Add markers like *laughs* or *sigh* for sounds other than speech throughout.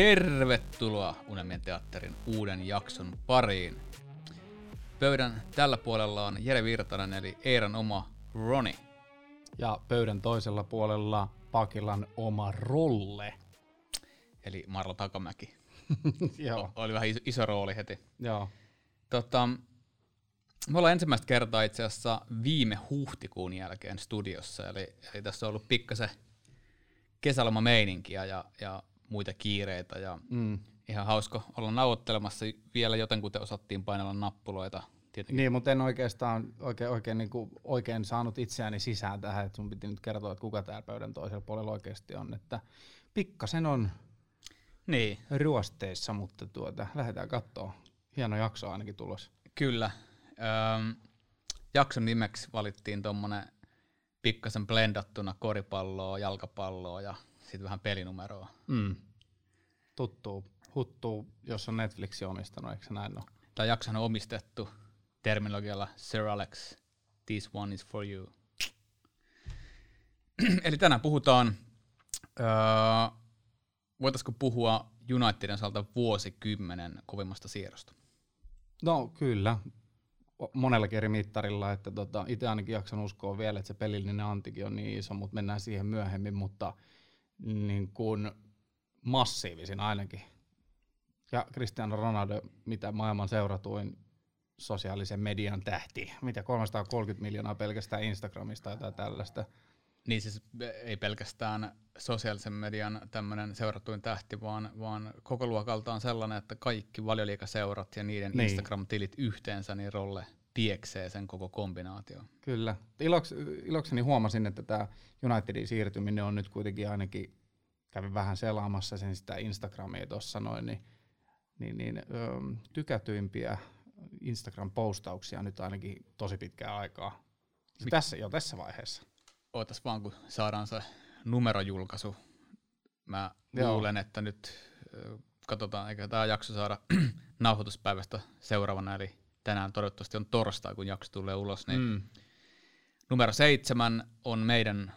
Tervetuloa Unelmien teatterin uuden jakson pariin. Pöydän tällä puolella on Jere Virtanen eli Eeran oma Roni. Ja pöydän toisella puolella Pakilan oma rolle. Eli Marlo Takamäki. *laughs* Joo. Oli vähän iso, iso rooli heti. Joo. Tota, me ollaan ensimmäistä kertaa itse asiassa viime huhtikuun jälkeen studiossa, eli, eli tässä on ollut pikkasen kesälomameininkiä ja, ja muita kiireitä ja mm. ihan hauska olla nauhoittelemassa vielä jotenkuten osattiin painella nappuloita. Tietenkin. Niin, mutta en oikeastaan oikein, oikein, niin kuin, oikein saanut itseäni sisään tähän, että sun piti nyt kertoa, että kuka täällä pöydän toisella puolella oikeasti on. Että pikkasen on niin. ruosteissa, mutta tuota, lähdetään katsoa. Hieno jakso ainakin tulos. Kyllä. Öm, jakson nimeksi valittiin tuommoinen pikkasen blendattuna koripalloa, jalkapalloa ja sitten vähän pelinumeroa. Mm. Tuttuu, huttuu, jos on Netflixi omistanut, eikö se näin ole? Tämä jakso on omistettu terminologialla Sir Alex, this one is for you. *clears throat* Eli tänään puhutaan, öö, voitaisiko puhua Unitedin osalta vuosikymmenen kovimmasta siirrosta? No kyllä, monellakin eri mittarilla, että tota, itse ainakin jaksan uskoa vielä, että se pelillinen antikin on niin iso, mutta mennään siihen myöhemmin, mutta niin kuin massiivisin ainakin. Ja Cristiano Ronaldo, mitä maailman seuratuin sosiaalisen median tähti, mitä 330 miljoonaa pelkästään Instagramista tai tällaista. Niin siis ei pelkästään sosiaalisen median tämmöinen seuratuin tähti, vaan, vaan koko luokaltaan sellainen, että kaikki valioliikaseurat ja niiden niin. Instagram-tilit yhteensä niin rolle pieksee sen koko kombinaatio. Kyllä. Iloks, ilokseni huomasin, että tämä Unitedin siirtyminen on nyt kuitenkin ainakin, kävin vähän selaamassa sen sitä Instagramia tuossa noin, niin, niin, niin öö, tykätyimpiä Instagram-postauksia nyt ainakin tosi pitkään aikaa. Mit? Tässä, jo tässä vaiheessa. Ootas vaan, kun saadaan se numerojulkaisu. Mä Joo. luulen, että nyt katsotaan, eikä tämä jakso saada *clears throat* nauhoituspäivästä seuraavana, eli tänään toivottavasti on torstai, kun jakso tulee ulos, niin mm. numero seitsemän on meidän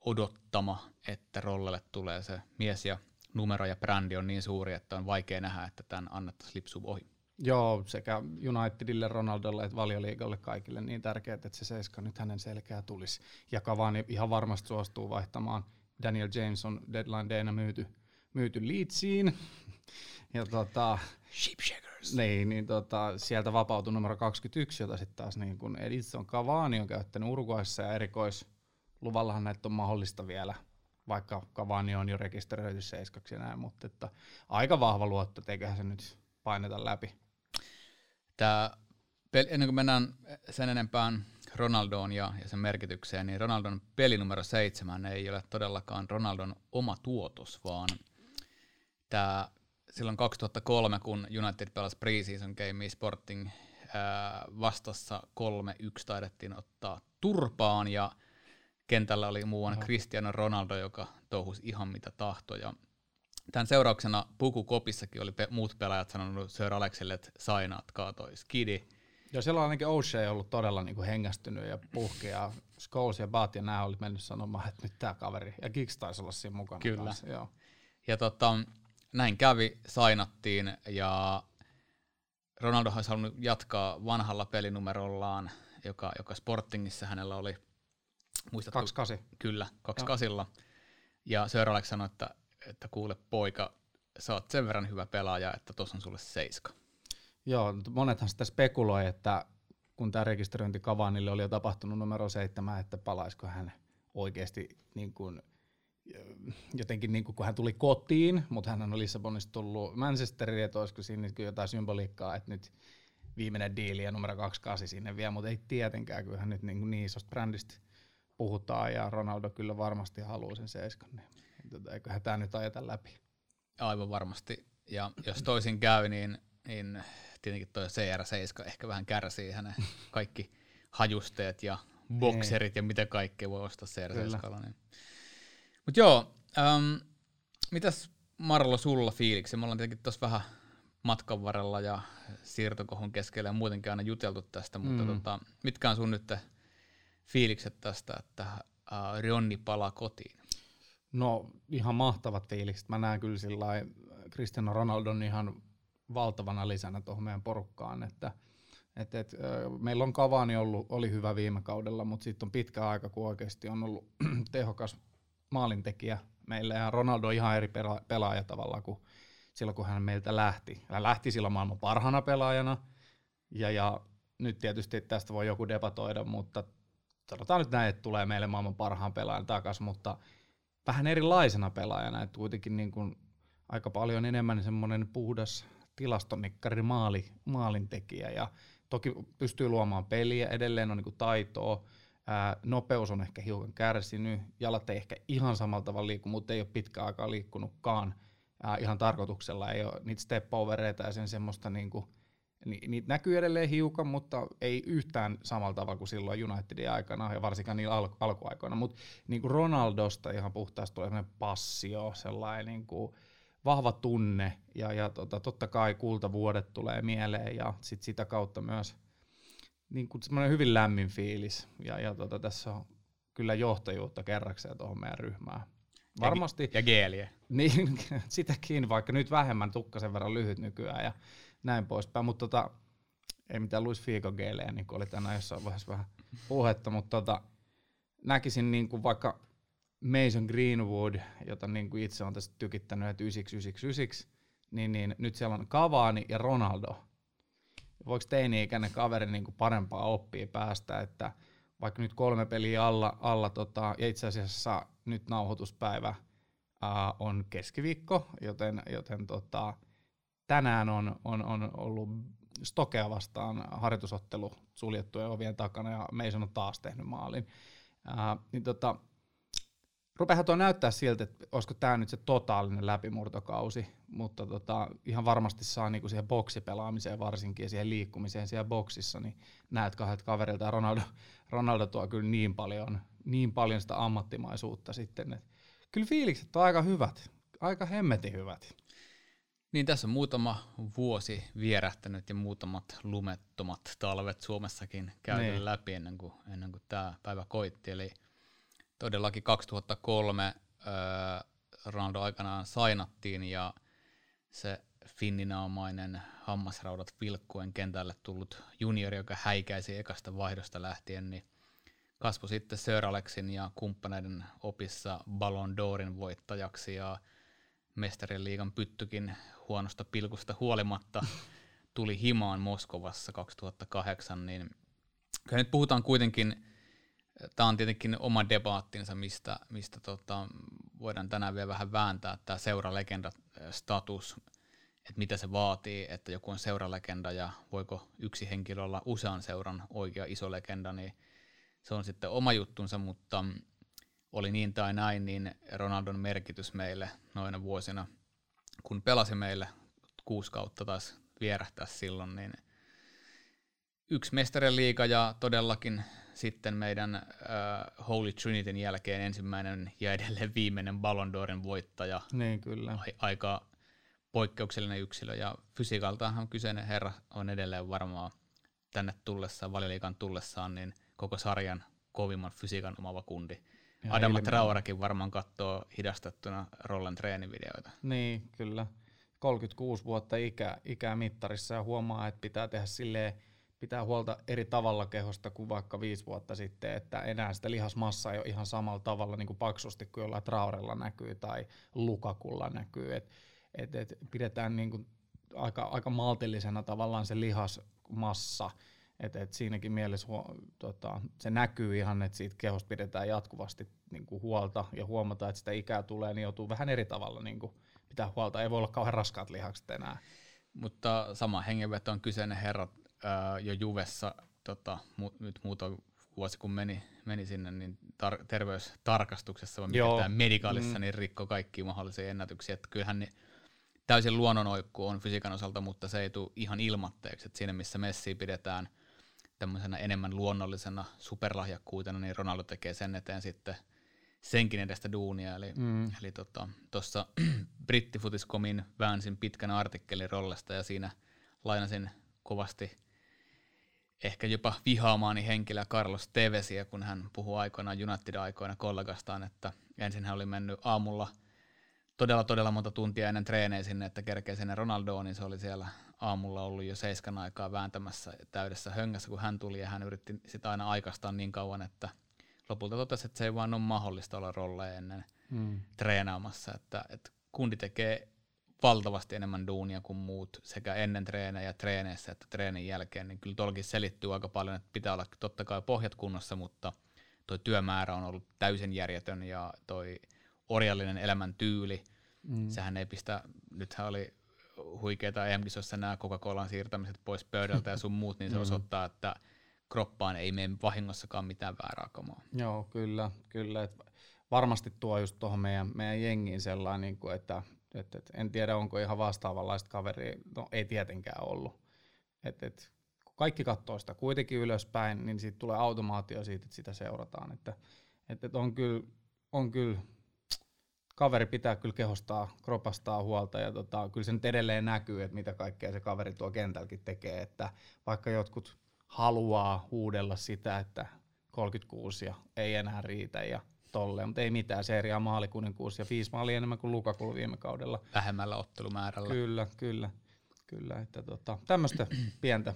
odottama, että rollelle tulee se mies ja numero ja brändi on niin suuri, että on vaikea nähdä, että tämän annettaisiin lipsua ohi. Joo, sekä Unitedille, Ronaldolle että valioliigalle kaikille niin tärkeää, että se seiska nyt hänen selkeä tulisi. Ja Cavani ihan varmasti suostuu vaihtamaan. Daniel James on deadline dayna myyty, myyty Leedsiin. *laughs* Ja tota, Sheepshakers. Niin, niin tota, sieltä vapautui numero 21, jota sitten taas niin kun Edison Cavani on käyttänyt Uruguayssa ja erikoisluvallahan näitä on mahdollista vielä, vaikka Cavani on jo rekisteröity seiskaksi ja näin, mutta että aika vahva luotto, eiköhän se nyt paineta läpi. Tää, ennen kuin mennään sen enempään Ronaldoon ja, ja sen merkitykseen, niin Ronaldon pelinumero seitsemän ei ole todellakaan Ronaldon oma tuotos, vaan tämä silloin 2003, kun United pelasi preseason game Sporting ää, vastassa 3-1 taidettiin ottaa turpaan ja kentällä oli muuan no. Cristiano Ronaldo, joka touhusi ihan mitä tahtoja. Tämän seurauksena pukukopissakin oli pe- muut pelaajat sanonut Sir Alexille, että sainaatkaa toi skidi. Ja siellä on ainakin O'Shea ollut todella niin kuin hengästynyt ja puhkea. Ja Scholes ja Bat ja nämä oli mennyt sanomaan, että nyt tämä kaveri. Ja Giggs taisi olla siinä mukana Kyllä. Kanssa, joo. Ja tota, näin kävi, sainattiin ja Ronaldo olisi halunnut jatkaa vanhalla pelinumerollaan, joka, joka Sportingissa hänellä oli. Muistatko? 28. Kyllä, 28. Ja Sir Alex sanoi, että, että kuule poika, sä oot sen verran hyvä pelaaja, että tuossa on sulle seiska. Joo, monethan sitä spekuloi, että kun tämä rekisteröinti Kavanille oli jo tapahtunut numero seitsemän, että palaisiko hän oikeasti niin kuin jotenkin niin kuin, kun hän tuli kotiin, mutta hän on Lissabonista tullut Manchesteriin, että olisiko siinä jotain symboliikkaa, että nyt viimeinen diili ja numero 28 sinne vielä, mutta ei tietenkään, kyllähän nyt niin, niin isosta brändistä puhutaan ja Ronaldo kyllä varmasti haluaa sen seiskan, niin tota, eiköhän tämä nyt ajeta läpi. Aivan varmasti, ja jos toisin käy, niin, niin tietenkin tuo CR7 ehkä vähän kärsii hänen kaikki hajusteet ja bokserit ja mitä kaikkea voi ostaa CR7. Niin mutta joo, ähm, mitäs Marlo sulla fiiliksi? Me ollaan tietenkin tuossa vähän matkan varrella ja siirtokohun keskellä ja muutenkin aina juteltu tästä, mutta mm. tota, mitkä on sun nyt fiilikset tästä, että uh, Ronni palaa kotiin? No ihan mahtavat fiilikset. Mä näen kyllä sillä Cristiano Ronaldon ihan valtavana lisänä tuohon meidän porukkaan, että et, et, meillä on Kavani ollut, oli hyvä viime kaudella, mutta sitten on pitkä aika, kun oikeasti on ollut *clears throat* tehokas maalintekijä meille. Ja Ronaldo on ihan eri pela- pelaaja tavalla kuin silloin, kun hän meiltä lähti. Hän lähti silloin maailman parhaana pelaajana. Ja, ja nyt tietysti tästä voi joku debatoida, mutta sanotaan nyt näin, että tulee meille maailman parhaan pelaajan takaisin, mutta vähän erilaisena pelaajana, että kuitenkin niin kuin aika paljon enemmän semmoinen puhdas tilastonikkari maali, maalintekijä. Ja toki pystyy luomaan peliä, edelleen on niin kuin taitoa, ää, nopeus on ehkä hiukan kärsinyt, jalat ei ehkä ihan samalla tavalla liiku, mutta ei ole pitkä aikaa liikkunutkaan ää, ihan tarkoituksella, ei ole niitä step ja sen semmoista niin Ni, niitä näkyy edelleen hiukan, mutta ei yhtään samalla tavalla kuin silloin Unitedin aikana ja varsinkaan niillä al- alkuaikoina. Mutta niin Ronaldosta ihan puhtaasti tulee sellainen passio, sellainen niin kuin vahva tunne ja, ja tota, totta kai kultavuodet tulee mieleen ja sit sitä kautta myös niin kuin semmoinen hyvin lämmin fiilis ja, ja tota, tässä on kyllä johtajuutta kerrakseen tuohon meidän ryhmään. Varmasti. Ja, geeliä. *laughs* Niin, sitäkin, vaikka nyt vähemmän tukkasen verran lyhyt nykyään ja näin poispäin, mutta tota, ei mitään Luis Figo geelejä, niin kuin oli tänään jossain vaiheessa vähän puhetta, mutta tota, näkisin niin kuin vaikka Mason Greenwood, jota niin kuin itse on tässä tykittänyt, että 999, niin, niin nyt siellä on Cavani ja Ronaldo. Voiko teini-ikäinen kaveri niin kuin parempaa oppia päästä, että vaikka nyt kolme peliä alla, alla tota, ja itse asiassa nyt nauhoituspäivä ää, on keskiviikko, joten, joten tota, tänään on, on, on ollut Stokea vastaan harjoitusottelu suljettujen ovien takana ja Mason on taas tehnyt maalin. Ää, niin tota, rupeahan tuo näyttää siltä, että olisiko tämä nyt se totaalinen läpimurtokausi, mutta tota, ihan varmasti saa niinku siihen boksipelaamiseen varsinkin ja siihen liikkumiseen siellä boksissa, niin näet kahdet kaverilta ja Ronaldo, Ronaldo tuo kyllä niin paljon, niin paljon sitä ammattimaisuutta sitten, että kyllä fiilikset on aika hyvät, aika hemmetin hyvät. Niin tässä on muutama vuosi vierähtänyt ja muutamat lumettomat talvet Suomessakin käyty niin. läpi ennen kuin, ennen kuin tämä päivä koitti. Eli todellakin 2003 äh, Ronaldo aikanaan sainattiin ja se finninaamainen hammasraudat vilkkuen kentälle tullut juniori, joka häikäisi ekasta vaihdosta lähtien, niin kasvoi sitten Sir Alexin ja kumppaneiden opissa Ballon d'Orin voittajaksi ja mestarien liigan pyttykin huonosta pilkusta huolimatta tuli himaan Moskovassa 2008, niin kyllä nyt puhutaan kuitenkin Tämä on tietenkin oma debaattinsa, mistä, mistä tota, voidaan tänään vielä vähän vääntää tämä seuralegenda-status, että mitä se vaatii, että joku on seuralegenda ja voiko yksi henkilö olla usean seuran oikea iso legenda, niin se on sitten oma juttunsa, mutta oli niin tai näin, niin Ronaldon merkitys meille noina vuosina, kun pelasi meille kuusi kautta taas vierähtää silloin, niin yksi mestarien liiga ja todellakin sitten meidän uh, Holy Trinityn jälkeen ensimmäinen ja edelleen viimeinen Ballon d'Orin voittaja. Niin, kyllä. Aika poikkeuksellinen yksilö, ja fysiikaltaanhan kyseinen herra on edelleen varmaan tänne tullessaan, valioliikan tullessaan, niin koko sarjan kovimman fysiikan omava kundi. Ja Adama Traorakin varmaan katsoo hidastettuna Rollen treenivideoita. Niin, kyllä. 36 vuotta ikä, mittarissa ja huomaa, että pitää tehdä silleen pitää huolta eri tavalla kehosta kuin vaikka viisi vuotta sitten, että enää sitä lihasmassa ei ole ihan samalla tavalla niin kuin paksusti kuin jollain Traorella näkyy tai Lukakulla näkyy. Et, et, et pidetään niin kuin aika, aika maltillisena tavallaan se lihasmassa, että et siinäkin mielessä huo, tota, se näkyy ihan, että siitä kehosta pidetään jatkuvasti niin kuin huolta ja huomata, että sitä ikää tulee, niin joutuu vähän eri tavalla niin kuin pitää huolta. Ei voi olla kauhean raskaat lihakset enää. Mutta sama hengenveto on kyseinen herra ää, jo Juvessa tota, mu- nyt muutama vuosi kun meni, meni sinne, niin tar- terveystarkastuksessa, vai mikä medikaalissa, mm. niin rikko kaikki mahdollisia ennätyksiä. Että kyllähän niin täysin luonnonoikku on fysiikan osalta, mutta se ei tule ihan ilmatteeksi. Että siinä, missä Messi pidetään tämmöisenä enemmän luonnollisena superlahjakkuutena, niin Ronaldo tekee sen eteen sitten senkin edestä duunia. Eli, mm. eli tuossa tota, *clears throat* brittifutiscomin väänsin pitkän artikkelin rollesta ja siinä lainasin kovasti ehkä jopa vihaamaani henkilöä Carlos Tevesiä, kun hän puhuu aikoinaan United-aikoina kollegastaan, että ensin hän oli mennyt aamulla todella todella monta tuntia ennen treenejä sinne, että kerkee sinne Ronaldoon, niin se oli siellä aamulla ollut jo seiskan aikaa vääntämässä täydessä höngässä, kun hän tuli ja hän yritti sitä aina aikastaa niin kauan, että lopulta totesi, että se ei vaan ole mahdollista olla rolleja ennen mm. treenaamassa, että, että kundi tekee valtavasti enemmän duunia kuin muut sekä ennen treenejä treeneissä että treenin jälkeen, niin kyllä tuollakin selittyy aika paljon, että pitää olla totta kai pohjat kunnossa, mutta tuo työmäärä on ollut täysin järjetön ja toi orjallinen elämäntyyli, mm. sehän ei pistä, nythän oli huikeita EM-kisoissa nämä Coca-Colan siirtämiset pois pöydältä ja sun muut, niin se *laughs* mm. osoittaa, että kroppaan ei mene vahingossakaan mitään väärää kamaa. Joo, kyllä, kyllä. Et varmasti tuo just tuohon meidän, meidän jengiin sellainen, niin että et, et, en tiedä, onko ihan vastaavanlaista kaveria, no ei tietenkään ollut. Et, et, kun kaikki katsoo sitä kuitenkin ylöspäin, niin siitä tulee automaatio siitä, että sitä seurataan. Että, et, et on kyllä, on kyllä kaveri pitää kyllä kehostaa, kropastaa huolta ja tota, kyllä se nyt edelleen näkyy, että mitä kaikkea se kaveri tuo kentälläkin tekee, että vaikka jotkut haluaa huudella sitä, että 36 ja ei enää riitä ja tolleen, mutta ei mitään seriaa maalikuninkuus ja viisi maalia enemmän kuin Lukaku viime kaudella. Vähemmällä ottelumäärällä. Kyllä, kyllä, kyllä, että tota, tämmöistä pientä.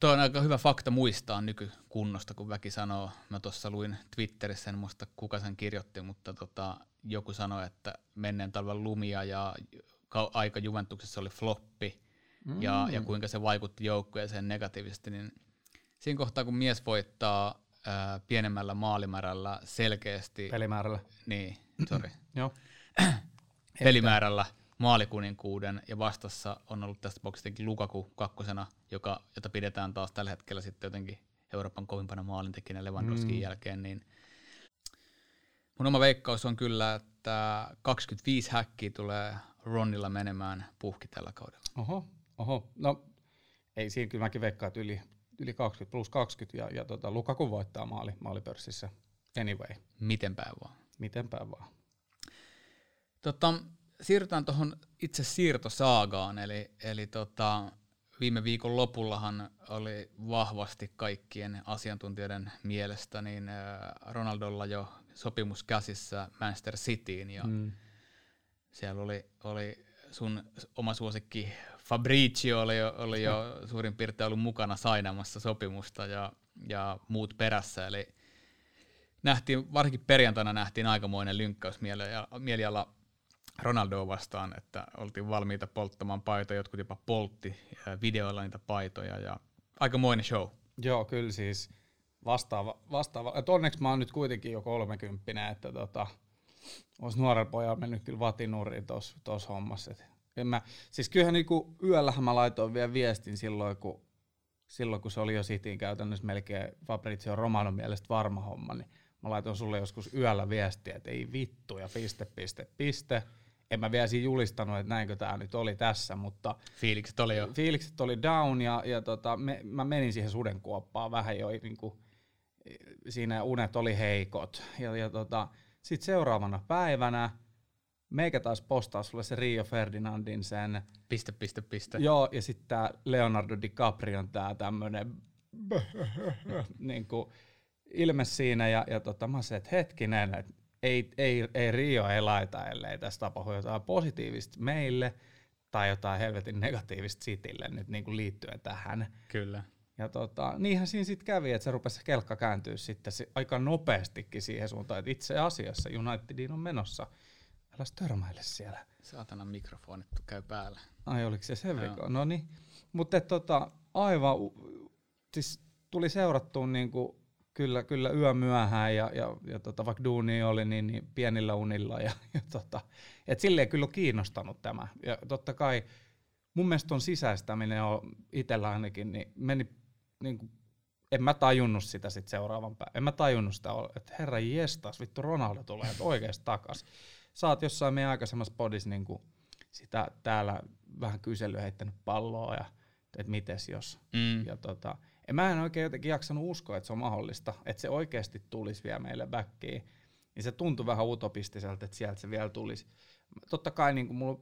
Tuo on aika hyvä fakta muistaa nykykunnosta, kun väki sanoo. Mä tuossa luin Twitterissä, en muista kuka sen kirjoitti, mutta tota, joku sanoi, että menneen talven lumia ja aika Juventuksessa oli floppi mm. ja, ja kuinka se vaikutti joukkueeseen negatiivisesti, niin siinä kohtaa kun mies voittaa ää, pienemmällä maalimäärällä selkeästi. Pelimäärällä. Niin, sorry. *clears throat* Joo. *clears throat* Pelimäärällä maalikuninkuuden ja vastassa on ollut tästä boksista Lukaku kakkosena, joka, jota pidetään taas tällä hetkellä sitten jotenkin Euroopan kovimpana maalintekijänä Lewandowskin mm. jälkeen, niin mun oma veikkaus on kyllä, että 25 häkkiä tulee Ronnilla menemään puhki tällä kaudella. Oho, oho. No ei siinä kyllä mäkin veikkaan, että yli, yli 20 plus 20 ja, ja tota, Lukaku voittaa maali, maalipörssissä anyway. Mitenpä vaan. Mitenpä vaan. Tota, siirrytään tuohon itse siirtosaagaan, eli, eli tota, viime viikon lopullahan oli vahvasti kaikkien asiantuntijoiden mielestä niin Ronaldolla jo sopimus käsissä Manchester Cityin ja mm. siellä oli, oli sun oma suosikki Fabricio oli jo, oli jo suurin piirtein ollut mukana sainamassa sopimusta ja, ja muut perässä, eli nähtiin, varsinkin perjantaina nähtiin aikamoinen lynkkäysmieliala Ronaldoa vastaan, että oltiin valmiita polttamaan paitoja, jotkut jopa poltti videoilla niitä paitoja ja aikamoinen show. Joo, kyllä siis vastaava. vastaava. Et onneksi mä oon nyt kuitenkin jo kolmekymppinen, että tota, olisi nuorella pojalla mennyt kyllä vatinuriin tuossa hommassa. Et en mä, siis kyllähän niinku yöllähän mä laitoin vielä viestin silloin, kun, silloin, kun se oli jo sitiin käytännössä melkein Fabrizio Romano mielestä varma homma, niin mä laitoin sulle joskus yöllä viestiä, että ei vittu ja piste, piste, piste. En mä vielä siinä julistanut, että näinkö tämä nyt oli tässä, mutta fiilikset oli jo. Fiilikset oli down ja, ja tota, me, mä menin siihen sudenkuoppaan vähän jo niin kuin, siinä unet oli heikot. Ja, ja tota, sitten seuraavana päivänä meikä taas postaa sulle se Rio Ferdinandin sen. Piste, piste, piste. Joo, ja sitten tää Leonardo DiCaprion tää tämmönen niinku, ilme siinä, ja, ja tota, mä sanoin, että hetkinen, että ei, ei, ei Rio ei laita, ellei tässä tapahdu jotain positiivista meille, tai jotain helvetin negatiivista Citylle nyt niin kuin liittyen tähän. Kyllä. Ja tota, niinhän siinä sitten kävi, että se rupesi kelkka kääntyä sitten se, aika nopeastikin siihen suuntaan, että itse asiassa Unitedin on menossa. Älä törmäile siellä. Saatana mikrofonit käy päällä. Ai oliko se se vika? No niin. Mutta tota, aivan, siis tuli seurattua niinku kyllä, kyllä yö myöhään ja, ja, ja tota, vaikka duuni oli niin, niin pienillä unilla. Ja, ja tota, et silleen kyllä on kiinnostanut tämä. Ja totta kai mun mielestä on sisäistäminen on itsellä ainakin, niin meni niin kuin, en mä tajunnut sitä sit seuraavan päivän. En mä tajunnut sitä, että herra jestas, vittu Ronaldo tulee oikeasti takas. Sä oot jossain meidän aikaisemmassa podissa niin kuin sitä täällä vähän kyselyä heittänyt palloa ja että mites jos. Mm. Ja tota, en mä en oikein jotenkin jaksanut uskoa, että se on mahdollista, että se oikeasti tulisi vielä meille backiin. niin se tuntui vähän utopistiselta, että sieltä se vielä tulisi. Totta kai niin kuin mulla,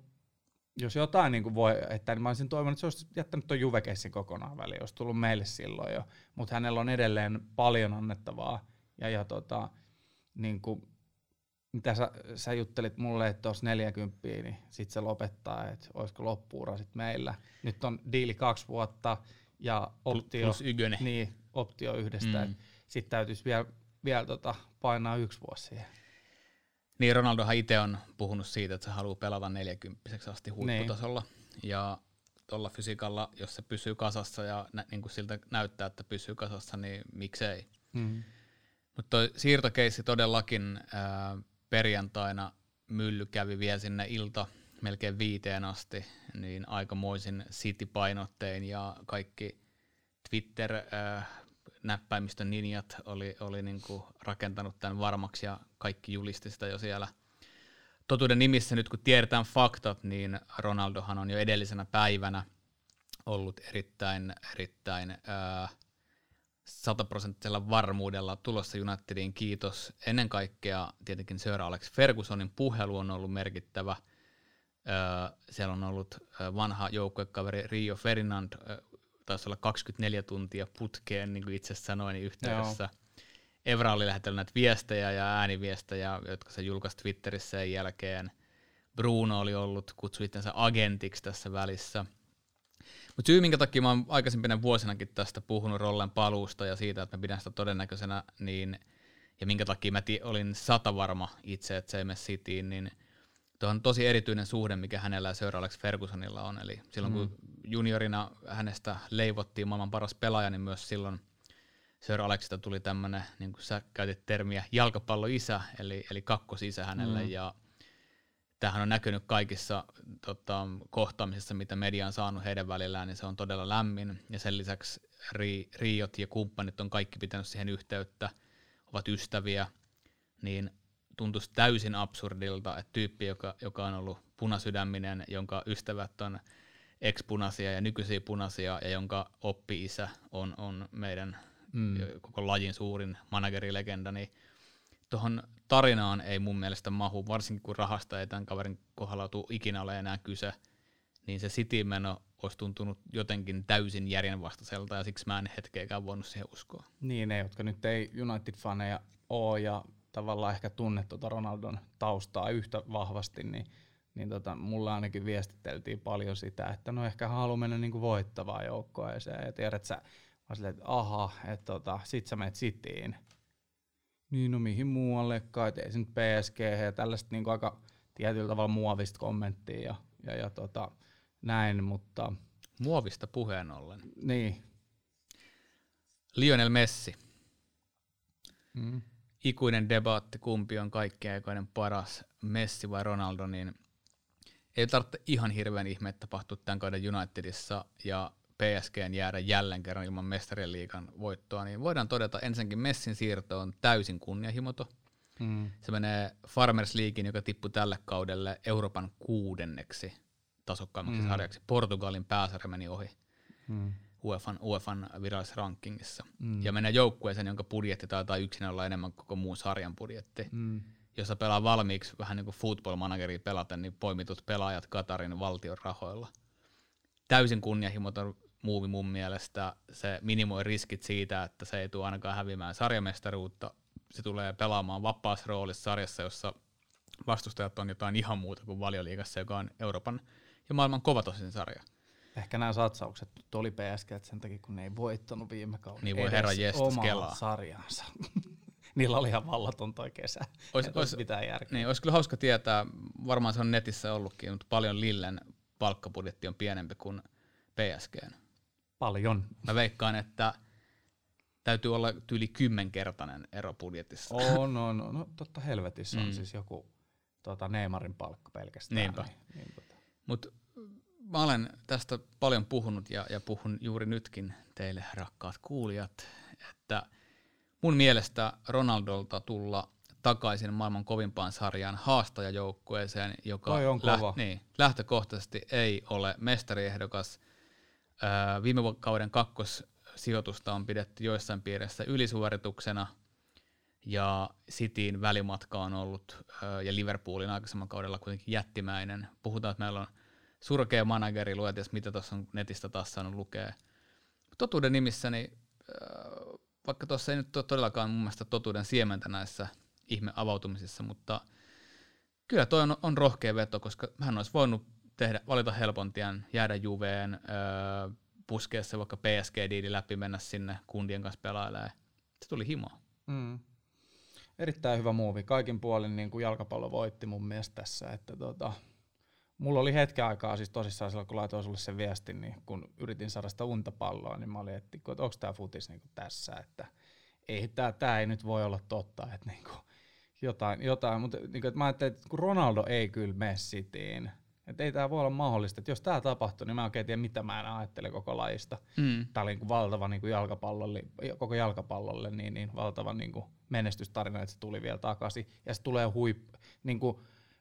jos jotain niin kuin voi, että niin mä olisin toivonut, että se olisi jättänyt tuon Juvekeissin kokonaan väliin, olisi tullut meille silloin jo, mutta hänellä on edelleen paljon annettavaa, ja, ja tota, niin kuin, mitä sä, sä juttelit mulle, että olisi 40, niin sit se lopettaa, että olisiko loppuura sit meillä. Nyt on diili kaksi vuotta ja optio, Plus ykönen. niin, optio yhdestä, Mm. sitten täytyisi vielä, vielä tota, painaa yksi vuosi siihen. Niin, Ronaldohan itse on puhunut siitä, että se haluaa pelata 40 asti huipputasolla. Ja tuolla fysiikalla, jos se pysyy kasassa ja nä, niin kuin siltä näyttää, että pysyy kasassa, niin miksei. Mm. Mutta siirtokeissi todellakin ää, perjantaina mylly kävi vielä sinne ilta melkein viiteen asti, niin aikamoisin City-painottein ja kaikki Twitter ää, näppäimistön ninjat oli, oli niinku rakentanut tämän varmaksi ja kaikki julisti sitä jo siellä. Totuuden nimissä nyt kun tiedetään faktat, niin Ronaldohan on jo edellisenä päivänä ollut erittäin, erittäin ää, sataprosenttisella varmuudella tulossa Unitediin. Kiitos ennen kaikkea tietenkin Sir Alex Fergusonin puhelu on ollut merkittävä. Öö, siellä on ollut vanha joukkuekaveri Rio Ferdinand, ö, taisi olla 24 tuntia putkeen, niin kuin itse sanoin yhteydessä. Evra oli lähetellyt näitä viestejä ja ääniviestejä, jotka se julkaisi Twitterissä sen jälkeen. Bruno oli ollut, kutsui itsensä agentiksi tässä välissä. Mutta syy, minkä takia mä oon aikaisempina vuosinakin tästä puhunut Rollen paluusta ja siitä, että mä pidän sitä todennäköisenä, niin, ja minkä takia mä ti- olin sata varma itse, että se ei mene Cityin, niin tuo on tosi erityinen suhde, mikä hänellä ja Sir Alex Fergusonilla on. Eli silloin mm. kun juniorina hänestä leivottiin maailman paras pelaaja, niin myös silloin Sir Alexista tuli tämmöinen, niin kuin sä käytit termiä, jalkapalloisä, eli, eli kakkosisä hänelle, mm. ja tämähän on näkynyt kaikissa tota, kohtaamisissa, mitä media on saanut heidän välillään, niin se on todella lämmin, ja sen lisäksi Ri, Riot ja kumppanit on kaikki pitänyt siihen yhteyttä, ovat ystäviä, niin tuntuisi täysin absurdilta, että tyyppi, joka, joka on ollut punasydäminen, jonka ystävät on ex-punaisia ja nykyisiä punaisia, ja jonka oppi-isä on, on meidän mm. koko lajin suurin managerilegenda, niin tuohon tarinaan ei mun mielestä mahu, varsinkin kun rahasta ei tämän kaverin kohdalla tule ikinä ole enää kyse, niin se City-meno olisi tuntunut jotenkin täysin järjenvastaiselta, ja siksi mä en hetkeäkään voinut siihen uskoa. Niin, ne, jotka nyt ei United-faneja ole ja tavallaan ehkä tunne tuota Ronaldon taustaa yhtä vahvasti, niin, niin tota, mulla ainakin viestiteltiin paljon sitä, että no ehkä haluaa mennä niinku voittavaan joukkoeseen. Ja tiedät sä, mä silleen, että aha, että tota, sit sä menet Cityin. Niin no mihin muuallekaan, et ei se nyt PSG ja tällaista niinku aika tietyllä tavalla muovista kommenttia ja, ja, ja tota, näin, mutta Muovista puheen ollen. niin. Lionel Messi. Mm. ikuinen debatti, kumpi on kaikkein aikainen paras, Messi vai Ronaldo, niin ei tarvitse ihan hirveän ihme tapahtua tämän kauden Unitedissa ja PSGn jäädä jälleen kerran ilman mestarien liigan voittoa, niin voidaan todeta ensinnäkin Messin siirto on täysin kunnianhimoto. Mm. Se menee Farmers Leaguein, joka tippui tälle kaudelle Euroopan kuudenneksi tasokkaimmaksi mm. sarjaksi. Portugalin pääsarja meni ohi. Mm. UEFan, UEFan virallisessa rankingissa. Mm. Ja menee joukkueeseen, jonka budjetti taitaa yksin olla enemmän kuin koko muun sarjan budjetti. Mm. Jossa pelaa valmiiksi vähän niin kuin football manageria pelaten, niin poimitut pelaajat Katarin valtion rahoilla. Täysin kunnianhimoton muuvi mun mielestä. Se minimoi riskit siitä, että se ei tule ainakaan häviämään sarjamestaruutta. Se tulee pelaamaan vapaassa roolissa sarjassa, jossa vastustajat on jotain ihan muuta kuin valioliigassa, joka on Euroopan ja maailman kovatosin sarja. Ehkä nämä satsaukset nyt oli PSG sen takia, kun ne ei voittanut viime kauden Niin voi herra omaa kelaa. sarjansa. *laughs* Niillä oli ihan vallaton toi kesä. Ois- ois- olisi mitään järkeä. Niin, olisi kyllä hauska tietää, varmaan se on netissä ollutkin, mutta paljon Lillen palkkabudjetti on pienempi kuin PSGn. Paljon. Mä veikkaan, että täytyy olla yli kymmenkertainen ero budjetissa. On, on, on. No totta helvetissä on Mm. siis joku tota Neymarin palkka pelkästään. Niinpä. Niin, niin, tota. Mutta mä olen tästä paljon puhunut ja, ja puhun juuri nytkin teille rakkaat kuulijat, että mun mielestä Ronaldolta tulla takaisin maailman kovimpaan sarjaan haastajajoukkueeseen, joka Toi on kova. niin, lähtökohtaisesti ei ole mestariehdokas. Ää, viime kauden kakkossijoitusta on pidetty joissain piirissä ylisuorituksena, ja Cityin välimatka on ollut ja Liverpoolin aikaisemman kaudella kuitenkin jättimäinen. Puhutaan, että meillä on surkea manageri, luet, mitä tuossa on netistä taas saanut lukea. Totuuden nimissä, niin vaikka tuossa ei nyt ole todellakaan mun mielestä totuuden siementä näissä ihme avautumisissa, mutta kyllä toi on, on rohkea veto, koska hän olisi voinut tehdä, valita helpon tien, jäädä Juveen, öö, puskea se vaikka PSG-diili läpi, mennä sinne kundien kanssa pelailemaan. Se tuli himoa. Mm. Erittäin hyvä muuvi. Kaikin puolin niin kuin jalkapallo voitti mun mielestä tässä. Että tota, mulla oli hetken aikaa, siis tosissaan silloin kun laitoin sulle sen viestin, niin kun yritin saada sitä untapalloa, niin mä olin, että onko tämä futis niin kuin tässä, että ei, tämä, tämä ei nyt voi olla totta, että niin kuin, jotain, jotain, mutta niin kuin, että mä ajattelin, että kun Ronaldo ei kyllä mene sitiin, että ei tämä voi olla mahdollista, että jos tämä tapahtuu, niin mä en oikein tiedä, mitä mä en ajattele koko lajista. Mm. Tämä oli niin valtava niin kuin jalkapallolle, koko jalkapallolle niin, niin valtava niin kuin menestystarina, että se tuli vielä takaisin. Ja se tulee huip, niin kuin,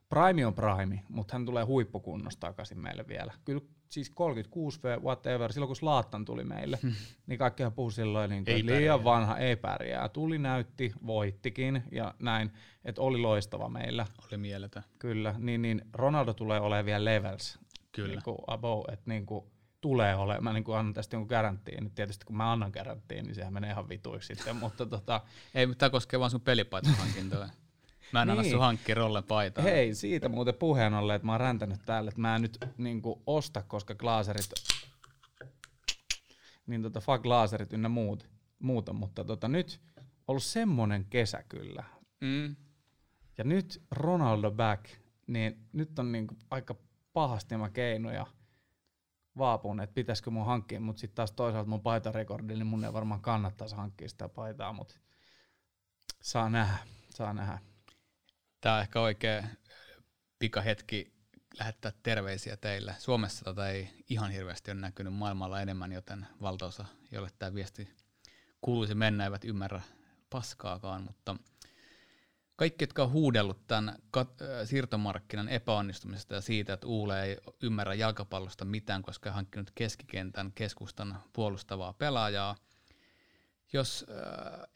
Prime on Prime, mutta hän tulee huippukunnosta takaisin meille vielä. Kyllä siis 36 v whatever, silloin kun Slaattan tuli meille, hmm. niin kaikkihan puhui silloin, niin kuin, liian pärjää. vanha, ei pärjää. Tuli, näytti, voittikin ja näin, että oli loistava meillä. Oli mieletön. Kyllä, niin, niin Ronaldo tulee olemaan vielä levels. Kyllä. Niin kuin above, että niin kuin, tulee olemaan. Mä niin kuin annan tästä jonkun garanttiin. Nyt tietysti kun mä annan garanttiin, niin sehän menee ihan vituiksi sitten. *laughs* mutta tota... Ei, mutta tämä koskee vaan sun pelipaitahankintoja. Mä en niin. anna sun hankkia rollen paitaa. Hei, siitä muuten puheen ollen, että mä oon räntänyt täällä, että mä en nyt niinku osta, koska glaaserit, niin tota fuck glaaserit ynnä muut, muuta, mutta tota nyt ollut semmonen kesä kyllä. Mm. Ja nyt Ronaldo back, niin nyt on niinku aika pahasti mä keinoja vaapun, että pitäisikö mun hankkia, mutta sitten taas toisaalta mun paitarekordi, niin mun ei varmaan kannattaisi hankkia sitä paitaa, mutta saa nähdä, saa nähdä. Tämä on ehkä oikea pikahetki lähettää terveisiä teille. Suomessa tätä ei ihan hirveästi ole näkynyt maailmalla enemmän, joten valtaosa, jolle tämä viesti kuuluisi mennä, eivät ymmärrä paskaakaan, mutta kaikki, jotka on huudellut tämän kat- siirtomarkkinan epäonnistumisesta ja siitä, että Uule ei ymmärrä jalkapallosta mitään, koska on hankkinut keskikentän keskustan puolustavaa pelaajaa – jos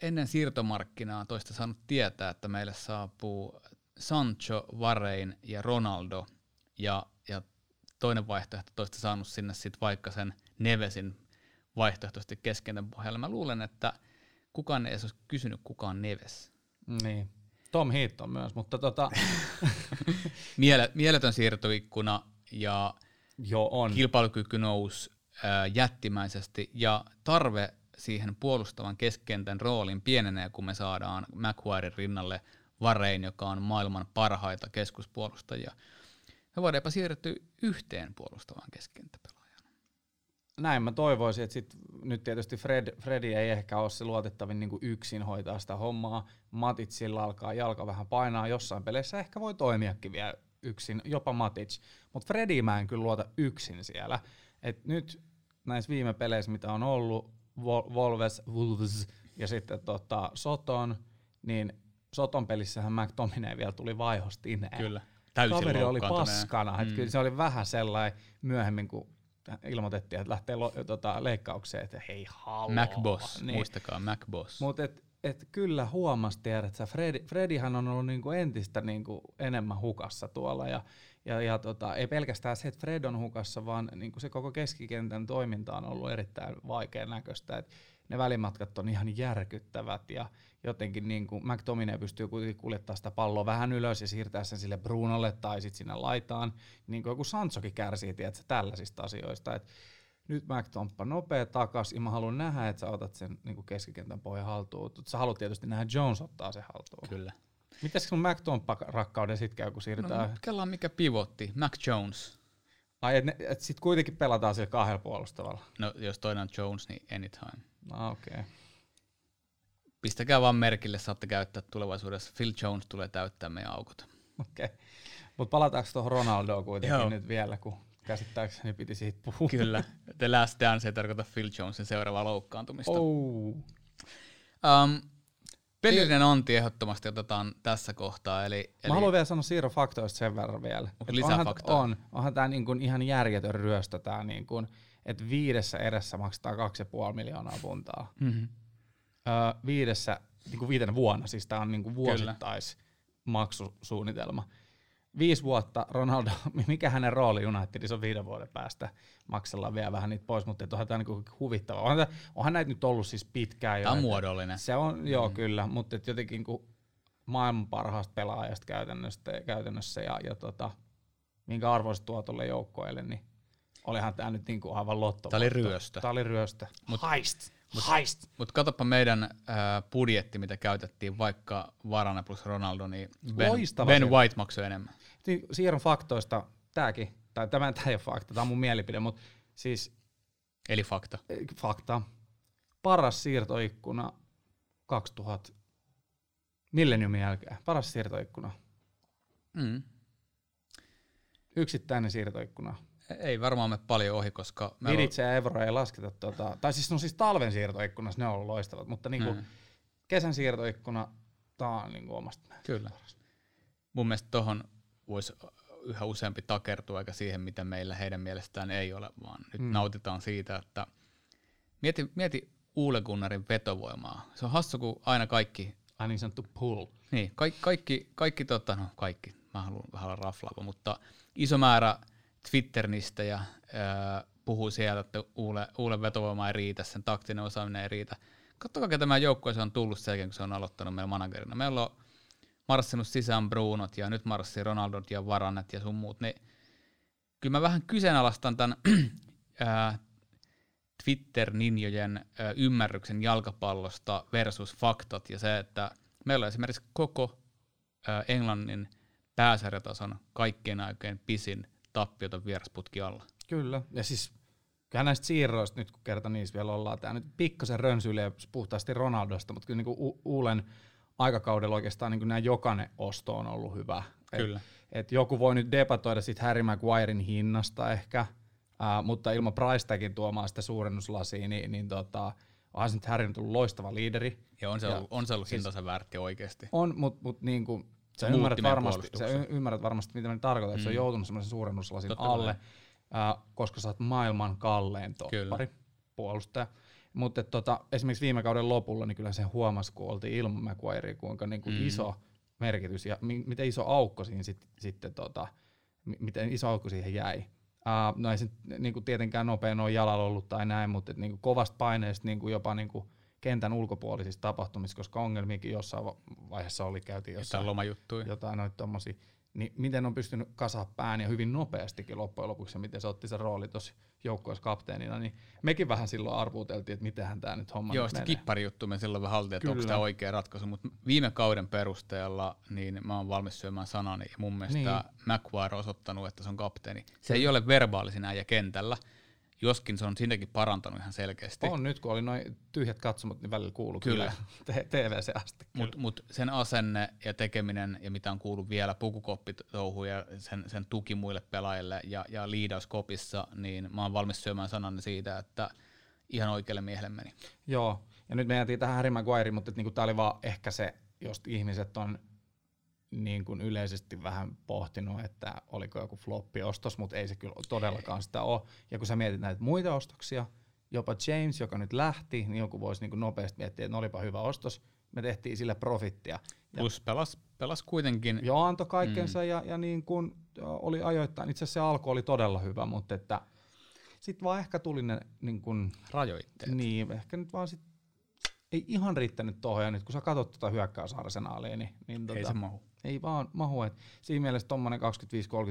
ennen siirtomarkkinaa toista saanut tietää, että meille saapuu Sancho, Varein ja Ronaldo, ja, ja toinen vaihtoehto toista saanut sinne sitten vaikka sen Nevesin vaihtoehtoisesti keskentän pohjalla. Mä luulen, että kukaan ei olisi kysynyt, kuka on Neves. Niin. Tom Heaton myös, mutta tota... *laughs* Miele, mieletön siirtoikkuna ja Joo, on. kilpailukyky nousi äh, jättimäisesti ja tarve siihen puolustavan keskentän roolin pienenee, kun me saadaan McQuarrin rinnalle Varein, joka on maailman parhaita keskuspuolustajia. Me voidaan jopa siirtyä yhteen puolustavaan keskentäpelaajaan. Näin mä toivoisin, että sit, nyt tietysti Fred, Fredi ei ehkä ole se luotettavin niin yksin hoitaa sitä hommaa. Matitsilla alkaa jalka vähän painaa jossain peleissä, ehkä voi toimiakin vielä yksin, jopa Matic. Mutta Fredi mä en kyllä luota yksin siellä. Et nyt näissä viime peleissä, mitä on ollut, Wolves, Wolves ja sitten tota, Soton, niin Soton pelissähän McTominay vielä tuli vaihostineen. Kyllä, täysin Kaveri oli paskana. Mm. kyllä se oli vähän sellainen myöhemmin, kun ilmoitettiin, että lähtee lo, tota, leikkaukseen, että hei haloo. MacBoss, niin. muistakaa MacBoss. Mutta et, et kyllä huomasi, että Fredi, Fredihan on ollut niinku entistä niinku enemmän hukassa tuolla ja, ja, ja tota, ei pelkästään se, että Fred on hukassa, vaan niinku se koko keskikentän toiminta on ollut erittäin vaikean näköistä. Et ne välimatkat on ihan järkyttävät ja jotenkin niin kuin McTominay pystyy kuitenkin kuljettamaan sitä palloa vähän ylös ja siirtää sen sille Brunolle tai sitten sinne laitaan. Niin kuin joku Sansokin kärsii tiedätkö, tällaisista asioista. Et nyt McTomppa nopea takas ja mä haluan nähdä, että sä otat sen niin kuin keskikentän pohjan haltuun. Sä haluat tietysti nähdä, Jones ottaa sen haltuun. Kyllä. Mitäs sun McTomppa rakkauden sitten käy, kun siirrytään? No, kella mikä pivotti, Mac Jones. Ai, että et sitten kuitenkin pelataan sillä kahdella puolustavalla. No, jos toinen on Jones, niin anytime. No, okei. Okay. Pistäkää vaan merkille, saatte käyttää tulevaisuudessa. Phil Jones tulee täyttää meidän aukot. Okei. Okay. Mutta palataanko tuohon Ronaldoon kuitenkin Joo. nyt vielä, kun käsittääkseni piti siitä puhua. Kyllä. The Last Dance ei tarkoita Phil Jonesin seuraavaa loukkaantumista. Oh. Um, Pelillinen anti ehdottomasti otetaan tässä kohtaa. Eli, eli... Mä haluan vielä sanoa siirrofaktoista sen verran vielä. Onhan, on, onhan tämä niin kuin ihan järjetön ryöstö, tää niin kuin, että viidessä edessä maksetaan 2,5 miljoonaa puntaa. Mm-hmm. Öö, viidessä niin kuin viitenä vuonna, siis tämä on niin kuin vuosittais maksusuunnitelma. Viisi vuotta Ronaldo, *laughs* mikä hänen rooli Unitedissa on viiden vuoden päästä, maksellaan vielä vähän niitä pois, mutta onhan tämä niin huvittava. Onhan, onhan näitä nyt ollut siis pitkään jo. Tämä on muodollinen. Se on, joo mm. kyllä, mutta et jotenkin kun maailman parhaasta pelaajasta käytännössä, käytännössä ja, ja tota, minkä arvoiset tuo tuolle joukkoille, niin olihan tämä nyt niinku aivan lotto. Tämä oli ryöstö. Tämä oli ryöstö. Mut, Heist. Mut, Heist. Mutta meidän äh, budjetti, mitä käytettiin vaikka Varane plus Ronaldo, niin Ben, Loistava ben. White maksoi enemmän. Niin, siirron faktoista, tämäkin, tai tämä, ei ole fakta, tämä on mun mielipide, mutta siis Eli fakta. fakta. Paras siirtoikkuna 2000 milleniumin jälkeen. Paras siirtoikkuna. Mm. Yksittäinen siirtoikkuna. Ei varmaan me paljon ohi, koska me Viditse ja Evro ei lasketa, tota, tai siis no siis talven siirtoikkunassa ne on ollut loistavat, mutta niinku Mm. kesän siirtoikkuna, tää on niinku omasta mielestä Kyllä. paras. mun mielestä tuohon voisi yhä useampi takertua, eikä siihen, mitä meillä heidän mielestään ei ole, vaan nyt Mm. nautitaan siitä, että mieti, mieti Uule Gunnarin vetovoimaa. Se on hassu, kun aina kaikki, Ai niin sanottu pull. niin, kaikki, kaikki, kaikki tota, no kaikki, mä haluan vähän olla raflaava, mutta iso määrä Twitternistä ja ää, puhuu sieltä, että Uule, Uule vetovoima ei riitä, sen taktinen osaaminen ei riitä. Katsokaa, ketä tämä se on tullut sen jälkeen, kun se on aloittanut meillä managerina. Meillä on marssinut sisään Brunot ja nyt marssii Ronaldot ja Varanet ja sun muut, niin kyllä mä vähän kyseenalaistan tämän *clears throat* Twitter-ninjojen ymmärryksen jalkapallosta versus faktat ja se, että meillä on esimerkiksi koko Englannin pääsarjatason kaikkien aikojen pisin tappiota vierasputki alla. Kyllä. Ja siis kyllähän näistä siirroista, nyt kun kerta niissä vielä ollaan, tämä nyt pikkasen rönsyilee puhtaasti Ronaldosta, mutta kyllä niin kuin Uulen aikakaudella oikeastaan niin kuin nämä jokainen osto on ollut hyvä. Et, Kyllä. et joku voi nyt debatoida sit Harry Maguirein hinnasta ehkä, ää, mutta ilman price tuomaan sitä suurennuslasia, niin, niin tota, onhan se nyt Harry nyt ollut loistava liideri. Ja on se Ja ollut, on se ollut siis- hintansa väärti oikeasti. On, mutta mut niin kuin, sä ymmärrät varmasti, sä ymmärrät varmasti, mitä mä tarkoitan, että se on Mm. joutunut semmoisen suurennuslasin Totta alle, ää, koska sä oot maailman kallein toppari, puolustaja. Mutta tota, esimerkiksi viime kauden lopulla, niin kyllä se huomasi, kun oltiin ilman Maguirea, kuinka niin kuin Mm. iso merkitys ja mi- miten iso aukko siinä sit, sitten, tota, mi- miten iso aukko siihen jäi. Uh, no ei se niin kuin tietenkään nopein ole jalalla ollut tai näin, mutta et, niin kuin kovasta paineesta niin kuin jopa niin kuin kentän ulkopuolisista tapahtumista, koska ongelmiakin jossain va- vaiheessa oli, käytiin jossain Jotain lomajuttuja. jotain noita tommosia, niin miten on pystynyt kasaa pään ja hyvin nopeastikin loppujen lopuksi, ja miten se otti sen rooli tuossa joukkueessa kapteenina, niin mekin vähän silloin arvuuteltiin, että mitenhän tämä nyt homma Joo, nyt sitä kipparijuttu me silloin vähän haltiin, että onko tämä oikea ratkaisu, mutta viime kauden perusteella niin mä oon valmis syömään sanani, ja mun mielestä Niin. McQuarrie on osoittanut, että se on kapteeni. Se ei ole verbaalisin äijä kentällä, joskin se on siinäkin parantanut ihan selkeästi. On nyt, kun oli noin tyhjät katsomot, niin välillä kuuluu Kyllä. kyllä, *laughs* TVC asti. Mutta mut sen asenne ja tekeminen ja mitä on kuullut vielä pukukoppitouhu ja sen, sen tuki muille pelaajille ja, ja liidaus kopissa, niin mä oon valmis syömään sanani siitä, että ihan oikealle miehelle meni. Joo, ja nyt me jäätiin tähän Harry Maguire, mutta niinku tämä oli vaan ehkä se, jos ihmiset on niin kuin yleisesti vähän pohtinut, että oliko joku floppi-ostos, mutta ei se kyllä todellakaan sitä ole. Ja kun sä mietit näitä muita ostoksia, jopa James, joka nyt lähti, niin joku voisi niin kuin nopeasti miettiä, että no olipa hyvä ostos, me tehtiin sille profittia. Ja Plus pelas, pelas kuitenkin Joo, antoi kaikkensa mm. ja, ja niin kuin oli ajoittain. Itse asiassa se alku oli todella hyvä, mutta että sitten vaan ehkä tuli ne niin kuin, rajoitteet. niin, ehkä nyt vaan sit ei ihan riittänyt tuohon, ja nyt kun sä katsot tuota hyökkäysarsenaalia, niin, niin tota, Ei se mahu. Ei vaan mahu. Et siinä mielessä tuommoinen 25-30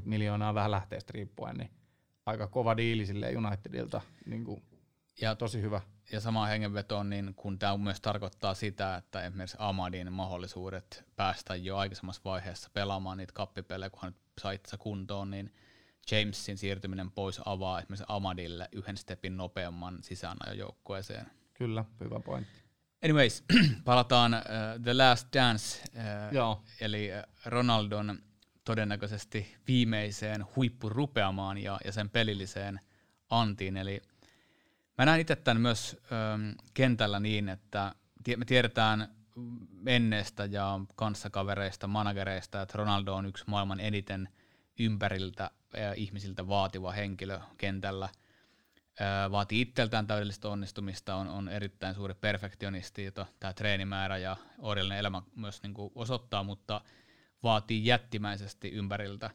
miljoonaa vähän lähteestä riippuen, niin aika kova diili sille Unitedilta, niin kuin, Ja, tosi hyvä. ja sama hengenvetoon, niin kun tämä myös tarkoittaa sitä, että esimerkiksi Amadin mahdollisuudet päästä jo aikaisemmassa vaiheessa pelaamaan niitä kappipelejä, kun hän sai kuntoon, niin Jamesin siirtyminen pois avaa esimerkiksi Amadille yhden stepin nopeamman sisäänajojoukkueeseen. Kyllä, hyvä pointti. Anyways, *clears throat* palataan uh, The Last Dance, uh, Joo, eli uh, Ronaldon todennäköisesti viimeiseen huippurupeamaan ja, ja sen pelilliseen antiin. Eli mä näen itse tämän myös um, kentällä niin, että me tiedetään menneestä ja kanssakavereista, managereista, että Ronaldo on yksi maailman eniten ympäriltä ja ihmisiltä vaativa henkilö kentällä. Vaatii itseltään täydellistä onnistumista, on, on erittäin suuri perfektionisti, jota tämä treenimäärä ja orjallinen elämä myös niin kuin osoittaa, mutta vaatii jättimäisesti ympäriltä.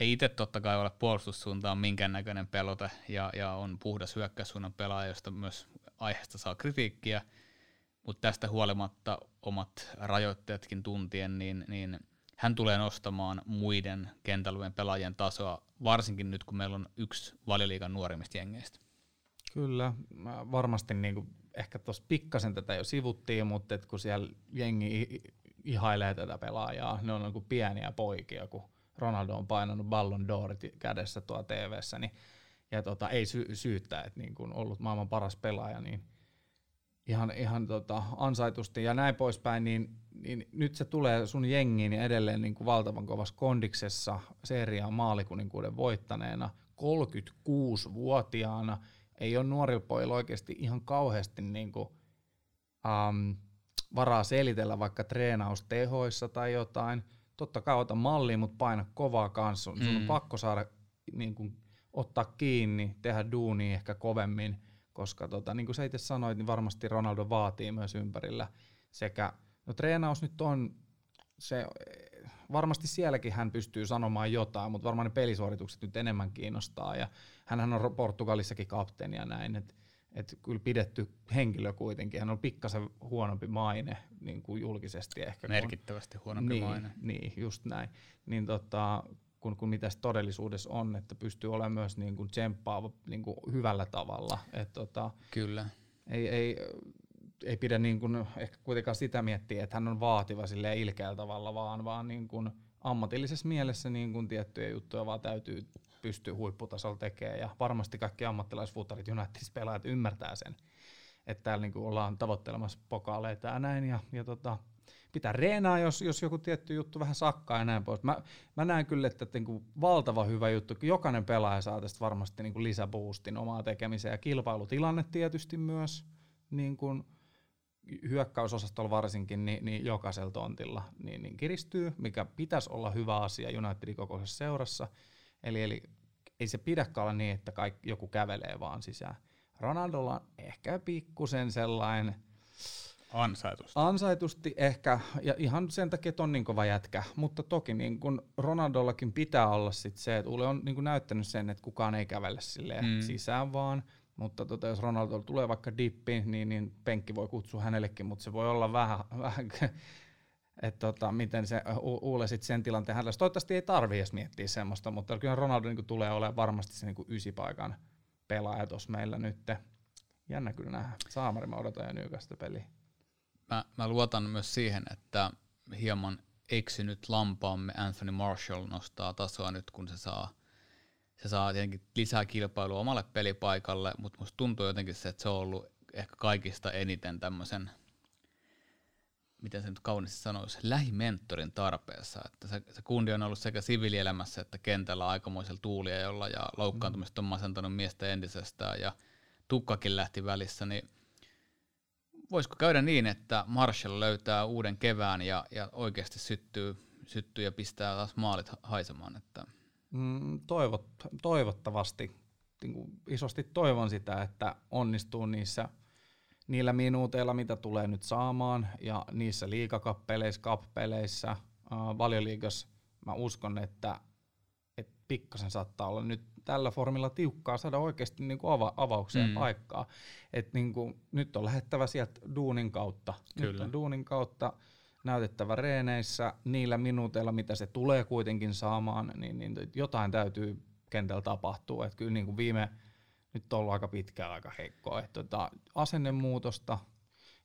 Ei itse totta kai ole puolustussuuntaan minkäännäköinen pelote ja, ja on puhdas hyökkäyssuunnan pelaaja, josta myös aiheesta saa kritiikkiä, mutta tästä huolimatta omat rajoitteetkin tuntien, niin, niin hän tulee nostamaan muiden kentälujen pelaajien tasoa, varsinkin nyt kun meillä on yksi valioliikan nuorimmista jengeistä. Kyllä, varmasti niin kuin, ehkä tuossa pikkasen tätä jo sivuttiin, mutta et kun siellä jengi ihailee tätä pelaajaa, ne on niin kuin pieniä poikia, kun Ronaldo on painanut Ballon d'Orit kädessä tuo TV-ssä, niin, ja tota, ei sy- syyttää, että niin kuin ollut maailman paras pelaaja, niin ihan, ihan tota, ansaitusti ja näin poispäin, niin, niin nyt se tulee sun jengiin niin edelleen niin kuin valtavan kovassa kondiksessa seriaan maalikuninkuuden voittaneena, 36-vuotiaana, ei ole nuorilla pojilla oikeasti ihan kauheasti niin kuin, um, varaa selitellä vaikka treenaustehoissa tai jotain. Totta kai ota malliin, mutta paina kovaa kanssa. Mm. Sun on mm. pakko saada niin kuin, ottaa kiinni, tehdä duunia ehkä kovemmin, koska tota, niin kuin sä itse sanoit, niin varmasti Ronaldo vaatii myös ympärillä sekä, no treenaus nyt on se, varmasti sielläkin hän pystyy sanomaan jotain, mutta varmaan ne pelisuoritukset nyt enemmän kiinnostaa ja hän on Portugalissakin kapteeni ja näin, että et kyllä pidetty henkilö kuitenkin, hän on pikkasen huonompi maine niin kuin julkisesti ehkä. Merkittävästi huonompi niin, maine. Niin, just näin. Niin tota, kuin, kuin mitä todellisuudessa on, että pystyy olemaan myös niin kuin tsemppaava niin kuin hyvällä tavalla. Et tota, Kyllä. Ei, ei, ei pidä niin kuin ehkä kuitenkaan sitä miettiä, että hän on vaativa sille ilkeällä tavalla, vaan, vaan niin kuin ammatillisessa mielessä niin kuin tiettyjä juttuja vaan täytyy pystyä huipputasolla tekemään. Ja varmasti kaikki ammattilaisfutarit Unitedissa pelaajat ymmärtää sen, että täällä niin kuin ollaan tavoittelemassa pokaaleita ja näin. Ja, ja tota, pitää reenaa, jos, jos joku tietty juttu vähän sakkaa ja näin pois. Mä, mä näen kyllä, että niinku valtava hyvä juttu, jokainen pelaaja saa tästä varmasti niinku lisäboostin omaa tekemiseen ja kilpailutilanne tietysti myös niin kuin hyökkäysosastolla varsinkin, niin, niin jokaisella tontilla niin, niin kiristyy, mikä pitäisi olla hyvä asia Unitedin kokoisessa seurassa. Eli, eli ei se pidäkään olla niin, että kaikki, joku kävelee vaan sisään. Ronaldolla on ehkä pikkusen sellainen Ansaitusti. Ansaitusti ehkä, ja ihan sen takia, että on niin kova jätkä. Mutta toki niin kun Ronaldollakin pitää olla sit se, että Ule on niin näyttänyt sen, että kukaan ei kävele silleen mm. sisään vaan. Mutta tota, jos Ronaldo tulee vaikka dippi, niin, niin penkki voi kutsua hänellekin, mutta se voi olla vähän, *laughs* vähän että tota, miten se Uule sitten sen tilanteen hänellä. Toivottavasti ei tarvitse edes miettiä semmoista, mutta kyllä Ronaldo niin tulee olemaan varmasti se niin ysipaikan pelaaja tuossa meillä nyt. Jännä kyllä nähdä. Saamari mä odotan jo Nykasta peliä mä, mä luotan myös siihen, että hieman eksynyt lampaamme Anthony Marshall nostaa tasoa nyt, kun se saa, se saa tietenkin lisää kilpailua omalle pelipaikalle, mutta musta tuntuu jotenkin se, että se on ollut ehkä kaikista eniten tämmöisen, miten se nyt kauniisti sanoisi, lähimentorin tarpeessa. Että se, se kundi on ollut sekä siviilielämässä että kentällä aikamoisella tuuliajolla ja loukkaantumista on masentanut miestä entisestään ja tukkakin lähti välissä, niin voisiko käydä niin, että Marshall löytää uuden kevään ja, ja oikeasti syttyy, syttyy ja pistää taas maalit haisemaan? Että... Mm, toivot, toivottavasti. Niin kuin isosti toivon sitä, että onnistuu niissä niillä minuuteilla, mitä tulee nyt saamaan, ja niissä liikakappeleissä, kappeleissä, äh, valioliigassa, mä uskon, että, että pikkasen saattaa olla nyt tällä formilla tiukkaa saada oikeasti niin kuin ava- avaukseen mm. paikkaa. Et niin kuin, nyt on lähettävä sieltä duunin kautta. Kyllä. Nyt on duunin kautta näytettävä reeneissä niillä minuuteilla, mitä se tulee kuitenkin saamaan, niin, niin jotain täytyy kentällä tapahtua. Et kyllä niin kuin viime, nyt on ollut aika pitkään aika heikkoa. Et tota, asennemuutosta,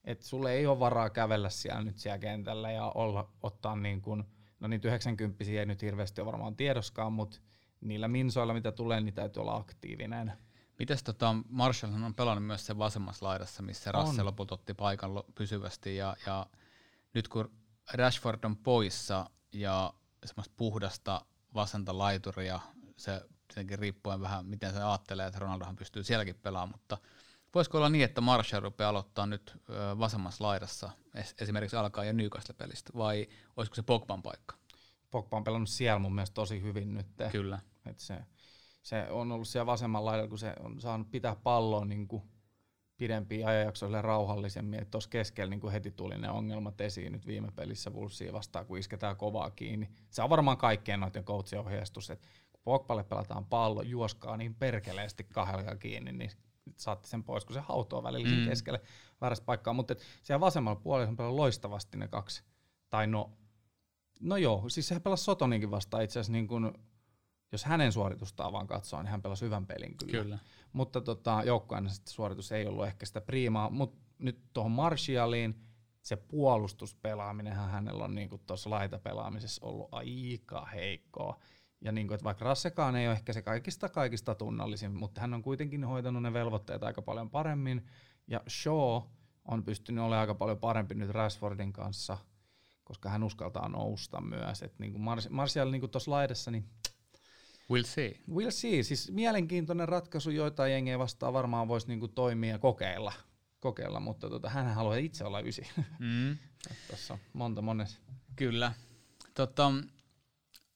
että sulle ei ole varaa kävellä siellä nyt siellä kentällä ja olla, ottaa niin kuin, no niitä 90 ei nyt hirveästi ole varmaan tiedoskaan, mutta niillä minsoilla, mitä tulee, niin täytyy olla aktiivinen. Mites tota, Marshall on pelannut myös sen vasemmassa laidassa, missä Rasse lopulta otti paikan pysyvästi, ja, ja nyt kun Rashford on poissa ja semmoista puhdasta vasenta laituria, se tietenkin riippuen vähän miten se ajattelee, että Ronaldohan pystyy sielläkin pelaamaan, mutta voisiko olla niin, että Marshall rupeaa aloittaa nyt vasemmassa laidassa esimerkiksi alkaa ja Newcastle-pelistä, vai olisiko se Pogban paikka? Pogba on pelannut siellä mun mielestä tosi hyvin nyt. Kyllä. Et se, se on ollut siellä vasemmalla laidalla, kun se on saanut pitää palloa niin kuin pidempiä ajanjaksoille rauhallisemmin, että tuossa keskellä niin heti tuli ne ongelmat esiin nyt viime pelissä Wolvesia vastaan, kun isketään kovaa kiinni. Se on varmaan kaikkien noiden coachien ohjeistus, että kun Pogballe pelataan pallo, juoskaa niin perkeleesti kahdella kiinni, niin saatte sen pois, kun se hautoo välillä mm. keskelle väärästä paikkaa. Mutta siellä vasemmalla puolella on pelannut loistavasti ne kaksi. Tai no, no joo, siis se pelasi Sotoninkin vastaan itse asiassa niin kuin, jos hänen suoritustaan vaan katsoo, niin hän pelasi hyvän pelin kyllä. kyllä. Mutta tota, joukkueen suoritus ei ollut ehkä sitä priimaa, mutta nyt tuohon Martialiin se puolustuspelaaminen hänellä on niin tuossa laitapelaamisessa ollut aika heikkoa. Ja niin kuin, että vaikka Rassekaan ei ole ehkä se kaikista kaikista tunnollisin, mutta hän on kuitenkin hoitanut ne velvoitteet aika paljon paremmin. Ja Shaw on pystynyt olemaan aika paljon parempi nyt Rashfordin kanssa, koska hän uskaltaa nousta myös. Et niin kuin Mars- Martial niin tuossa laidassa, niin We'll see. We'll see. Siis mielenkiintoinen ratkaisu, joita jengejä vastaan varmaan voisi niinku toimia ja kokeilla, kokeilla mutta tota, hän haluaa itse olla ysi. Mm. *laughs* Tuossa monta monessa. Kyllä. Tota,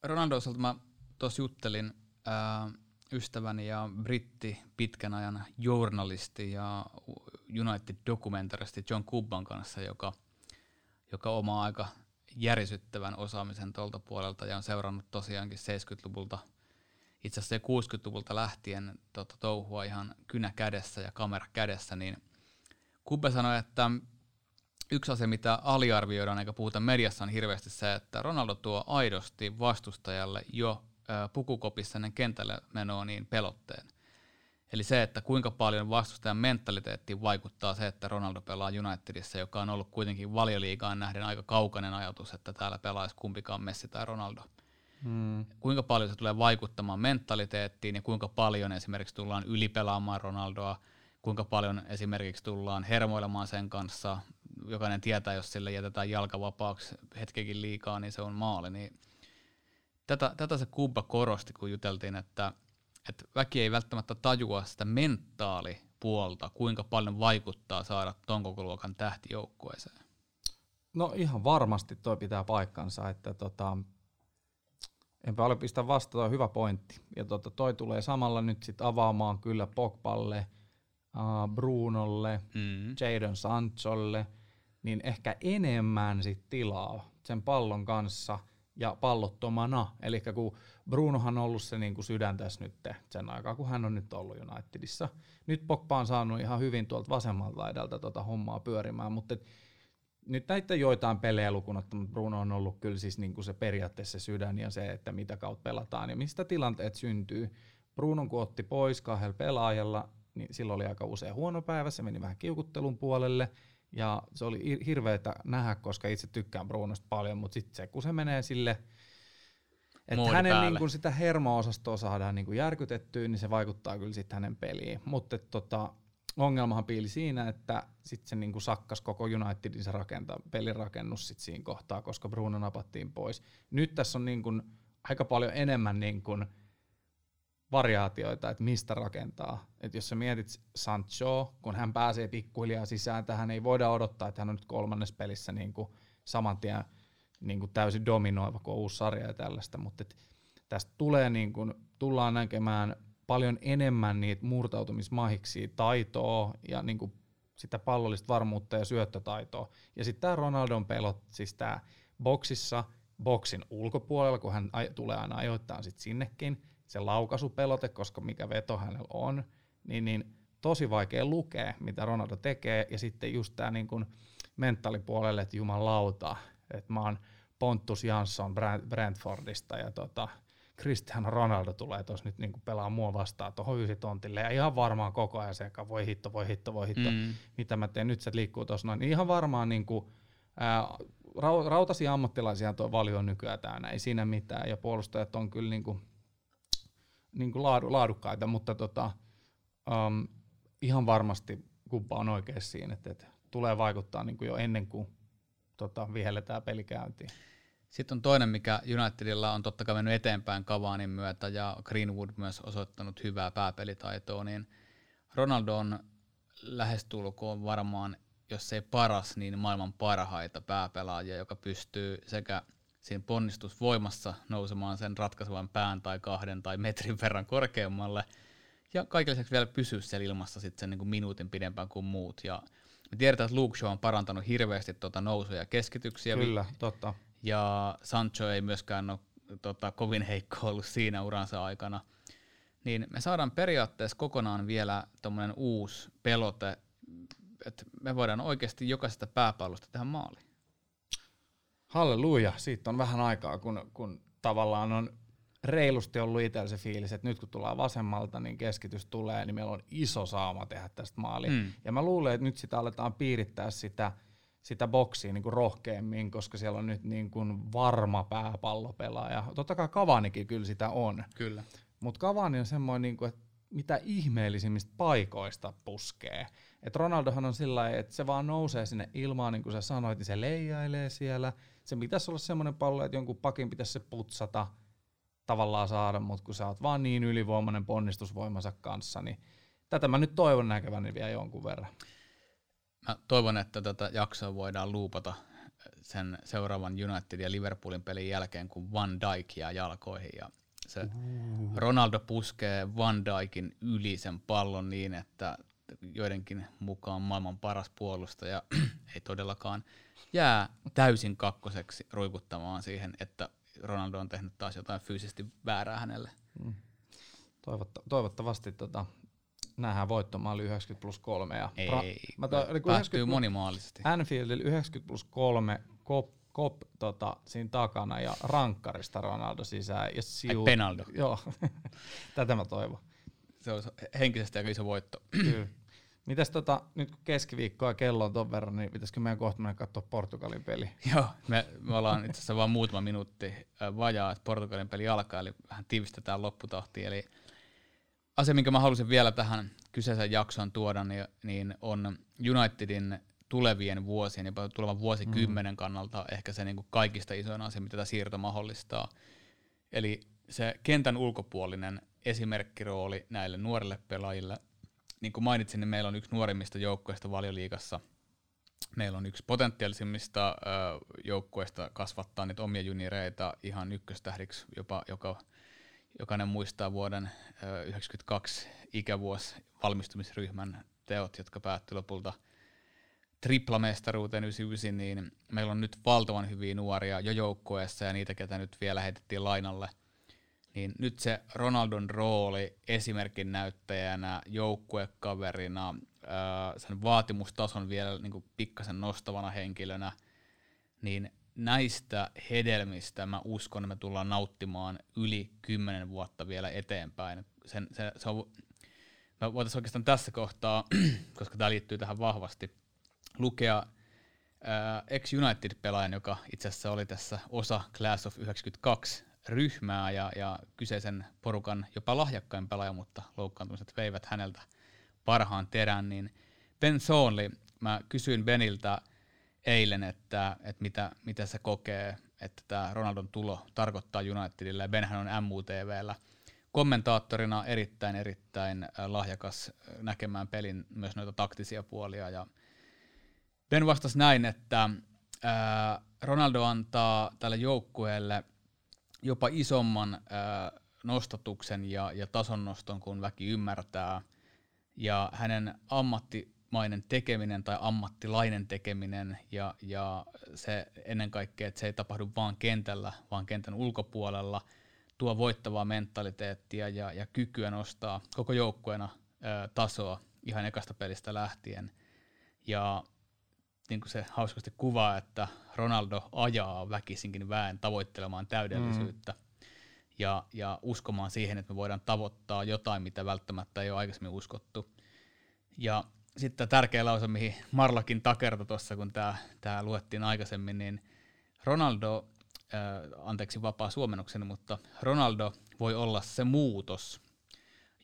Ronaldo osalta mä tuossa juttelin ää, ystäväni ja britti pitkän ajan journalisti ja United-dokumentaristi John Kubban kanssa, joka, joka omaa aika järisyttävän osaamisen tuolta puolelta ja on seurannut tosiaankin 70-luvulta – itse asiassa 60-luvulta lähtien tota, touhua ihan kynä kädessä ja kamera kädessä, niin Kubbe sanoi, että yksi asia, mitä aliarvioidaan eikä puhuta mediassa, on hirveästi se, että Ronaldo tuo aidosti vastustajalle jo ä, pukukopissa ennen kentälle menoa niin pelotteen. Eli se, että kuinka paljon vastustajan mentaliteettiin vaikuttaa se, että Ronaldo pelaa Unitedissa, joka on ollut kuitenkin valioliigaan nähden aika kaukainen ajatus, että täällä pelaisi kumpikaan Messi tai Ronaldo. Mm. Kuinka paljon se tulee vaikuttamaan mentaliteettiin ja kuinka paljon esimerkiksi tullaan ylipelaamaan Ronaldoa, kuinka paljon esimerkiksi tullaan hermoilemaan sen kanssa. Jokainen tietää, jos sille jätetään jalka vapaaksi hetkekin liikaa, niin se on maali. Niin tätä, tätä se Kubba korosti, kun juteltiin, että, että väki ei välttämättä tajua sitä mentaalipuolta, kuinka paljon vaikuttaa saada ton koko luokan tähtijoukkueeseen. No ihan varmasti toi pitää paikkansa, että tota, Enpä ole pistä vastata, hyvä pointti. Ja tota, toi tulee samalla nyt sit avaamaan kyllä Pogballe, uh, Brunolle, mm. Jadon Sancholle, niin ehkä enemmän sit tilaa sen pallon kanssa ja pallottomana. Eli kun Brunohan on ollut se niinku sydän tässä nyt sen aikaa, kun hän on nyt ollut Unitedissa. Nyt Pogba on saanut ihan hyvin tuolta vasemmalta laidalta tota hommaa pyörimään, mutta nyt näitä joitain pelejä lukunottamatta Bruno on ollut kyllä siis niin kuin se periaatteessa sydän ja se, että mitä kautta pelataan ja mistä tilanteet syntyy. Bruno kun otti pois kahdella pelaajalla, niin silloin oli aika usein huono päivä, se meni vähän kiukuttelun puolelle ja se oli hirveätä nähdä, koska itse tykkään Brunosta paljon, mutta sitten se kun se menee sille, että hänen niin kun sitä hermo-osastoa saadaan niin kuin järkytettyä, niin se vaikuttaa kyllä sitten hänen peliin. Mutta tota, ongelmahan piili siinä, että sitten se niinku sakkas koko Unitedin se rakenta, pelirakennus sit siinä kohtaa, koska Bruno napattiin pois. Nyt tässä on niinku aika paljon enemmän niinku variaatioita, että mistä rakentaa. Et jos sä mietit Sancho, kun hän pääsee pikkuhiljaa sisään, tähän ei voida odottaa, että hän on nyt kolmannes pelissä niinku saman tien niinku täysin dominoiva, kun on uusi sarja ja tällaista, mutta tästä tulee niinku, tullaan näkemään paljon enemmän niitä murtautumismahiksi taitoa ja niin kuin sitä pallollista varmuutta ja syöttötaitoa. Ja sitten tämä Ronaldon pelot, siis tämä boksissa, boksin ulkopuolella, kun hän tulee aina ajoittain sit sinnekin, se laukaisupelote, koska mikä veto hänellä on, niin, niin tosi vaikea lukea, mitä Ronaldo tekee, ja sitten just tämä niin kuin mentaalipuolelle, että jumalauta, että mä oon Pontus Jansson Brentfordista, ja tota, Cristiano Ronaldo tulee tuossa nyt niinku pelaa mua vastaan tuohon ysitontille ja ihan varmaan koko ajan se, voi hitto, voi hitto, voi hitto, mm. mitä mä teen, nyt se liikkuu tuossa noin, niin ihan varmaan niinku, ää, rautasia ammattilaisia tuo valio nykyään täällä, ei siinä mitään, ja puolustajat on kyllä niinku, niinku laadu, laadukkaita, mutta tota, um, ihan varmasti kumpa on oikeassa siinä, että, että tulee vaikuttaa niinku jo ennen kuin tota, vihelletään pelikäyntiin. Sitten on toinen, mikä Unitedilla on totta kai mennyt eteenpäin Kavaanin myötä ja Greenwood myös osoittanut hyvää pääpelitaitoa, niin Ronaldo on lähestulkoon varmaan, jos ei paras, niin maailman parhaita pääpelaajia, joka pystyy sekä siinä ponnistusvoimassa nousemaan sen ratkaisevan pään tai kahden tai metrin verran korkeammalle, ja kaiken lisäksi vielä pysyä siellä ilmassa sitten sen niin kuin minuutin pidempään kuin muut. Ja me tiedetään, että Luke Shaw on parantanut hirveästi tuota nousuja ja keskityksiä. Kyllä, totta. Ja Sancho ei myöskään ole tota, kovin heikko ollut siinä uransa aikana. Niin me saadaan periaatteessa kokonaan vielä tuommoinen uusi pelote, että me voidaan oikeasti jokaisesta pääpallosta tehdä maali. Halleluja, siitä on vähän aikaa, kun, kun tavallaan on reilusti ollut itsellä se fiilis, että nyt kun tullaan vasemmalta, niin keskitys tulee, niin meillä on iso saama tehdä tästä maali. Mm. Ja mä luulen, että nyt sitä aletaan piirittää sitä, sitä boksia niin kuin rohkeammin, koska siellä on nyt niin kuin varma pääpallopelaaja. Totta kai Kavanikin kyllä sitä on. Kyllä. Mutta Kavani on semmoinen, niin kuin, että mitä ihmeellisimmistä paikoista puskee. Et Ronaldohan on sillä että se vaan nousee sinne ilmaan, niin kuin sä sanoit, niin se leijailee siellä. Se pitäisi olla semmoinen pallo, että jonkun pakin pitäisi se putsata – tavallaan saada, mutta kun sä oot vaan niin ylivoimainen ponnistusvoimansa kanssa, niin tätä mä nyt toivon näkeväni vielä jonkun verran. Mä toivon, että tätä jaksoa voidaan luupata sen seuraavan United ja Liverpoolin pelin jälkeen, kun Van Dijk jää jalkoihin ja se. Ronaldo puskee Van Dijkin yli sen pallon niin, että joidenkin mukaan maailman paras puolustaja *clears throat* ei todellakaan jää täysin kakkoseksi ruikuttamaan siihen, että Ronaldo on tehnyt taas jotain fyysisesti väärää hänelle. Mm. Toivotta, toivottavasti tota, nähdään voittomaali 90 plus 3. Ja Ei, pra, mä to, niin päättyy monimaalisesti. Anfieldilla 90 plus 3, Kop, Kop tota, siinä takana ja rankkarista Ronaldo sisään. Ja siu, Ai Penaldo. *laughs* Joo, *laughs* tätä mä toivon. Se olisi henkisesti aika iso voitto. Kyllä. Mitäs tota, nyt kun keskiviikkoa kello on ton verran, niin pitäisikö meidän kohta mennä katsoa Portugalin peli? *laughs* Joo, me, me ollaan itse asiassa vain muutama minuutti vajaa, että Portugalin peli alkaa, eli vähän tiivistetään lopputahti. Eli asia, minkä mä halusin vielä tähän kyseisen jaksoon tuoda, niin, niin on Unitedin tulevien vuosien, jopa tulevan vuosikymmenen mm. kannalta ehkä se niin kuin kaikista isoin asia, mitä tämä siirto mahdollistaa. Eli se kentän ulkopuolinen esimerkkirooli näille nuorille pelaajille – niin kuin mainitsin, niin meillä on yksi nuorimmista joukkueista valioliigassa. Meillä on yksi potentiaalisimmista joukkueista kasvattaa niitä omia junireita ihan ykköstähdiksi, jopa joka, jokainen muistaa vuoden ö, 92 ikävuosi valmistumisryhmän teot, jotka päättyi lopulta triplamestaruuteen 99, niin meillä on nyt valtavan hyviä nuoria jo joukkueessa ja niitä, ketä nyt vielä heitettiin lainalle – niin nyt se Ronaldon rooli esimerkin näyttäjänä, joukkuekaverina, sen vaatimustason vielä niin kuin pikkasen nostavana henkilönä, niin näistä hedelmistä mä uskon, että me tullaan nauttimaan yli kymmenen vuotta vielä eteenpäin. Sen, se, se on, me voitaisiin oikeastaan tässä kohtaa, *clears throat* koska tämä liittyy tähän vahvasti, lukea ex-United-pelaajan, joka itse asiassa oli tässä osa Class of 92 ryhmää ja, ja kyseisen porukan jopa lahjakkain pelaaja, mutta loukkaantumiset veivät häneltä parhaan terän, niin Ben Thornley, mä kysyin Beniltä eilen, että, että mitä, mitä se kokee, että tämä Ronaldon tulo tarkoittaa Unitedille, Benhän on MUTVllä kommentaattorina erittäin, erittäin äh, lahjakas äh, näkemään pelin myös noita taktisia puolia, ja Ben vastasi näin, että äh, Ronaldo antaa tälle joukkueelle jopa isomman nostatuksen ja, ja tason noston kuin väki ymmärtää. Ja hänen ammattimainen tekeminen tai ammattilainen tekeminen ja, ja se ennen kaikkea, että se ei tapahdu vaan kentällä, vaan kentän ulkopuolella, tuo voittavaa mentaliteettia ja, ja kykyä nostaa koko joukkueena tasoa ihan ekasta pelistä lähtien. Ja niin kuin se hauskasti kuvaa, että Ronaldo ajaa väkisinkin väen tavoittelemaan täydellisyyttä mm. ja, ja uskomaan siihen, että me voidaan tavoittaa jotain, mitä välttämättä ei ole aikaisemmin uskottu. Ja sitten tärkeä lause, mihin Marlakin takertui tuossa, kun tämä luettiin aikaisemmin, niin Ronaldo, äh, anteeksi vapaa suomennokseni, mutta Ronaldo voi olla se muutos,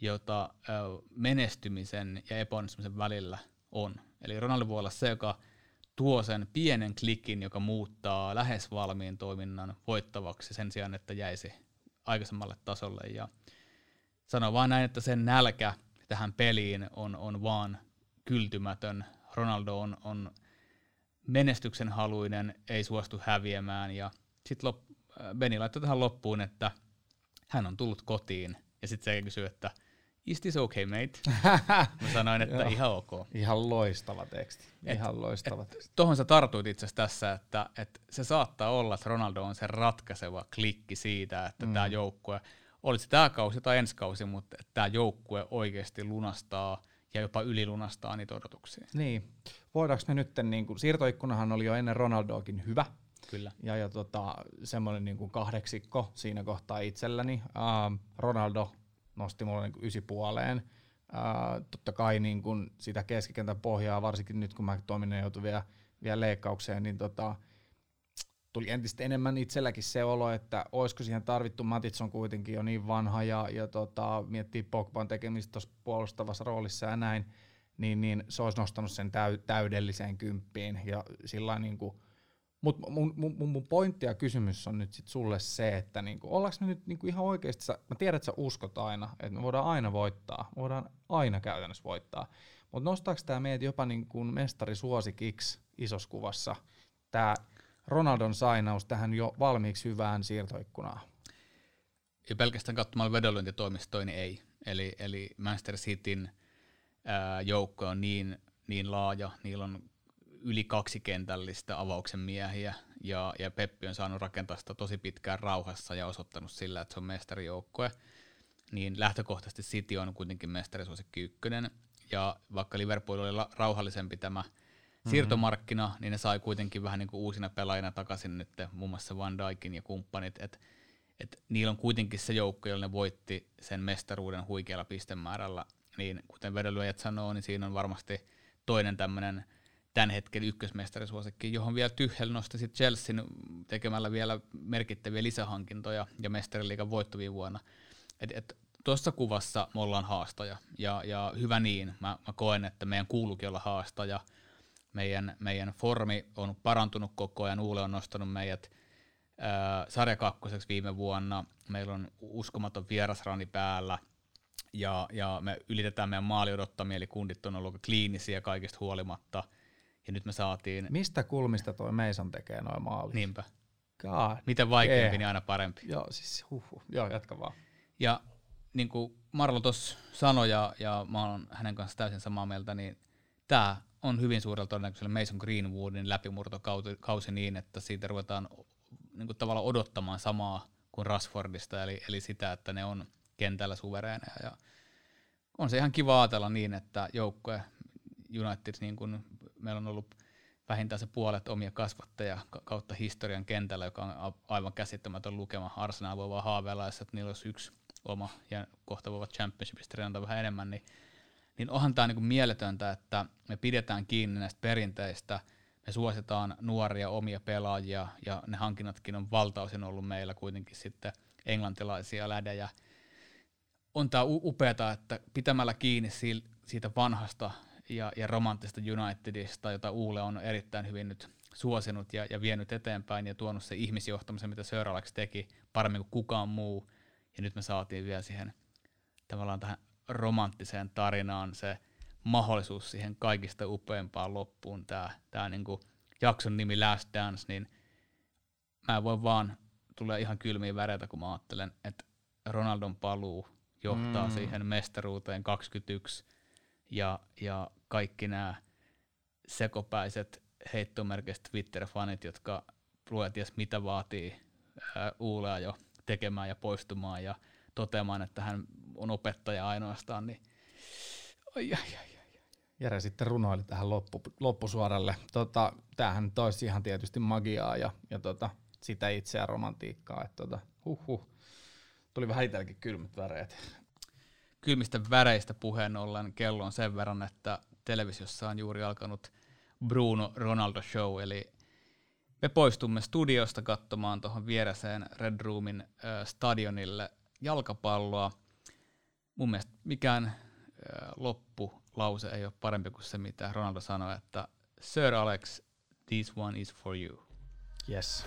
jota äh, menestymisen ja epäonnistumisen välillä on. Eli Ronaldo voi olla se, joka tuo sen pienen klikin, joka muuttaa lähes valmiin toiminnan voittavaksi sen sijaan, että jäisi aikaisemmalle tasolle. Ja sano vaan näin, että sen nälkä tähän peliin on, on vaan kyltymätön. Ronaldo on, on menestyksen haluinen, ei suostu häviämään ja sitten lop, Beni laittoi tähän loppuun, että hän on tullut kotiin, ja sitten se kysyy, että is this okay, mate? *laughs* Mä sanoin, että ihan ok. Ihan loistava teksti. Ihan et, loistava et, teksti. Tuohon sä tartuit itse asiassa tässä, että et se saattaa olla, että Ronaldo on se ratkaiseva klikki siitä, että mm. tämä joukkue, olisi tämä kausi tai ensi kausi, mutta tämä joukkue oikeasti lunastaa ja jopa ylilunastaa niitä odotuksia. Niin. Voidaanko me nyt, niin kuin, siirtoikkunahan oli jo ennen Ronaldoakin hyvä, Kyllä. Ja, ja tota, semmoinen niin kuin kahdeksikko siinä kohtaa itselläni. Uh, Ronaldo nosti mulle niin ysi puoleen. Uh, totta kai niin kuin sitä keskikentän pohjaa, varsinkin nyt kun mä toiminen joutui vielä, vielä leikkaukseen, niin tota, tuli entistä enemmän itselläkin se olo, että olisiko siihen tarvittu, Matits on kuitenkin jo niin vanha ja, ja tota, miettii Pogban tekemistä tuossa puolustavassa roolissa ja näin, niin, niin se olisi nostanut sen täy, täydelliseen kymppiin. Ja sillä niin kuin, mutta mun, mun, mun pointti ja kysymys on nyt sit sulle se, että niinku, ollaanko me nyt niinku ihan oikeasti, sä, mä tiedän, että sä uskot aina, että me voidaan aina voittaa, me voidaan aina käytännössä voittaa, mutta nostaako tämä meidät jopa niinku mestarisuosikiksi isossa kuvassa, tämä Ronaldon sainaus tähän jo valmiiksi hyvään siirtoikkunaan? Ja pelkästään katsomalla vedonlyöntitoimistoja, niin ei. Eli, eli Manchester Cityn joukko on niin, niin laaja, niillä on yli kaksikentällistä avauksen miehiä, ja, ja Peppi on saanut rakentaa sitä tosi pitkään rauhassa ja osoittanut sillä, että se on mestarijoukkue, niin lähtökohtaisesti City on kuitenkin mestarisuosikki ykkönen, ja vaikka Liverpool oli rauhallisempi tämä. Siirtomarkkina, niin ne sai kuitenkin vähän niin kuin uusina pelaajina takaisin nyt, muun muassa Van Dijkin ja kumppanit, että et niillä on kuitenkin se joukko, jolla ne voitti sen mestaruuden huikealla pistemäärällä, niin kuten vedonlyöjät sanoo, niin siinä on varmasti toinen tämmöinen – tämän hetken ykkösmestarisuosikki, johon vielä Tyhel nosti sitten Chelsean tekemällä vielä merkittäviä lisähankintoja ja mestariliigan voitto vuonna. Et, et, Tuossa kuvassa me ollaan haastaja, ja, ja hyvä niin. Mä, mä koen, että meidän kuuluukin olla haastaja. Meidän, meidän formi on parantunut koko ajan. Uule on nostanut meidät ää, sarjakakkoseksi viime vuonna. Meillä on uskomaton vierasrani päällä, ja, ja me ylitetään meidän maali odottamia, eli kundit on ollut kliinisiä kaikista huolimatta – ja nyt me saatiin... Mistä kulmista toi Mason tekee noin maalit? Niinpä. God. Miten vaikeampi, yeah. niin aina parempi. Joo, siis huhu. Joo, jatka vaan. Ja niin kuin Marlo tuossa sanoi, ja, ja mä oon hänen kanssa täysin samaa mieltä, niin tämä on hyvin suurella todennäköisellä Mason Greenwoodin läpimurtokausi niin, että siitä ruvetaan niin kuin tavallaan odottamaan samaa kuin Rashfordista, eli, eli sitä, että ne on kentällä suvereeneja. Ja on se ihan kiva ajatella niin, että joukkue United niin kuin meillä on ollut vähintään se puolet omia kasvattajia kautta historian kentällä, joka on aivan käsittämätön lukema. Arsenal voi vaan haaveilla, että niillä olisi yksi oma ja kohta voivat championshipista treenata vähän enemmän, niin, niin onhan tämä niinku mieletöntä, että me pidetään kiinni näistä perinteistä, me suositaan nuoria omia pelaajia ja ne hankinnatkin on valtaosin ollut meillä kuitenkin sitten englantilaisia lädejä. On tämä upeata, että pitämällä kiinni siitä vanhasta ja, ja romanttista Unitedista, jota Uule on erittäin hyvin nyt suosinut ja, ja vienyt eteenpäin ja tuonut se ihmisjohtamisen, mitä Sir Alex teki paremmin kuin kukaan muu. Ja nyt me saatiin vielä siihen tavallaan tähän romanttiseen tarinaan se mahdollisuus siihen kaikista upeimpaan loppuun, tämä tää niinku jakson nimi Last Dance, niin mä voin vaan, tulee ihan kylmiä väreitä, kun mä ajattelen, että Ronaldon paluu johtaa mm. siihen mestaruuteen 21 ja, ja kaikki nämä sekopäiset heittomerkiset Twitter-fanit, jotka luet ties mitä vaatii ää, Uulea jo tekemään ja poistumaan ja toteamaan, että hän on opettaja ainoastaan, niin ai, ai, ai, ai. Jere sitten runoili tähän loppu, loppusuoralle. Tota, tämähän toisi ihan tietysti magiaa ja, ja tota, sitä itseä romantiikkaa. Että tota, huh, huh. Tuli vähän itselläkin kylmät väreet kylmistä väreistä puheen ollen kello on sen verran, että televisiossa on juuri alkanut Bruno Ronaldo Show, eli me poistumme studiosta katsomaan tuohon viereseen Red Roomin äh, stadionille jalkapalloa. Mun mielestä mikään loppulause ei ole parempi kuin se, mitä Ronaldo sanoi, että Sir Alex, this one is for you. Yes.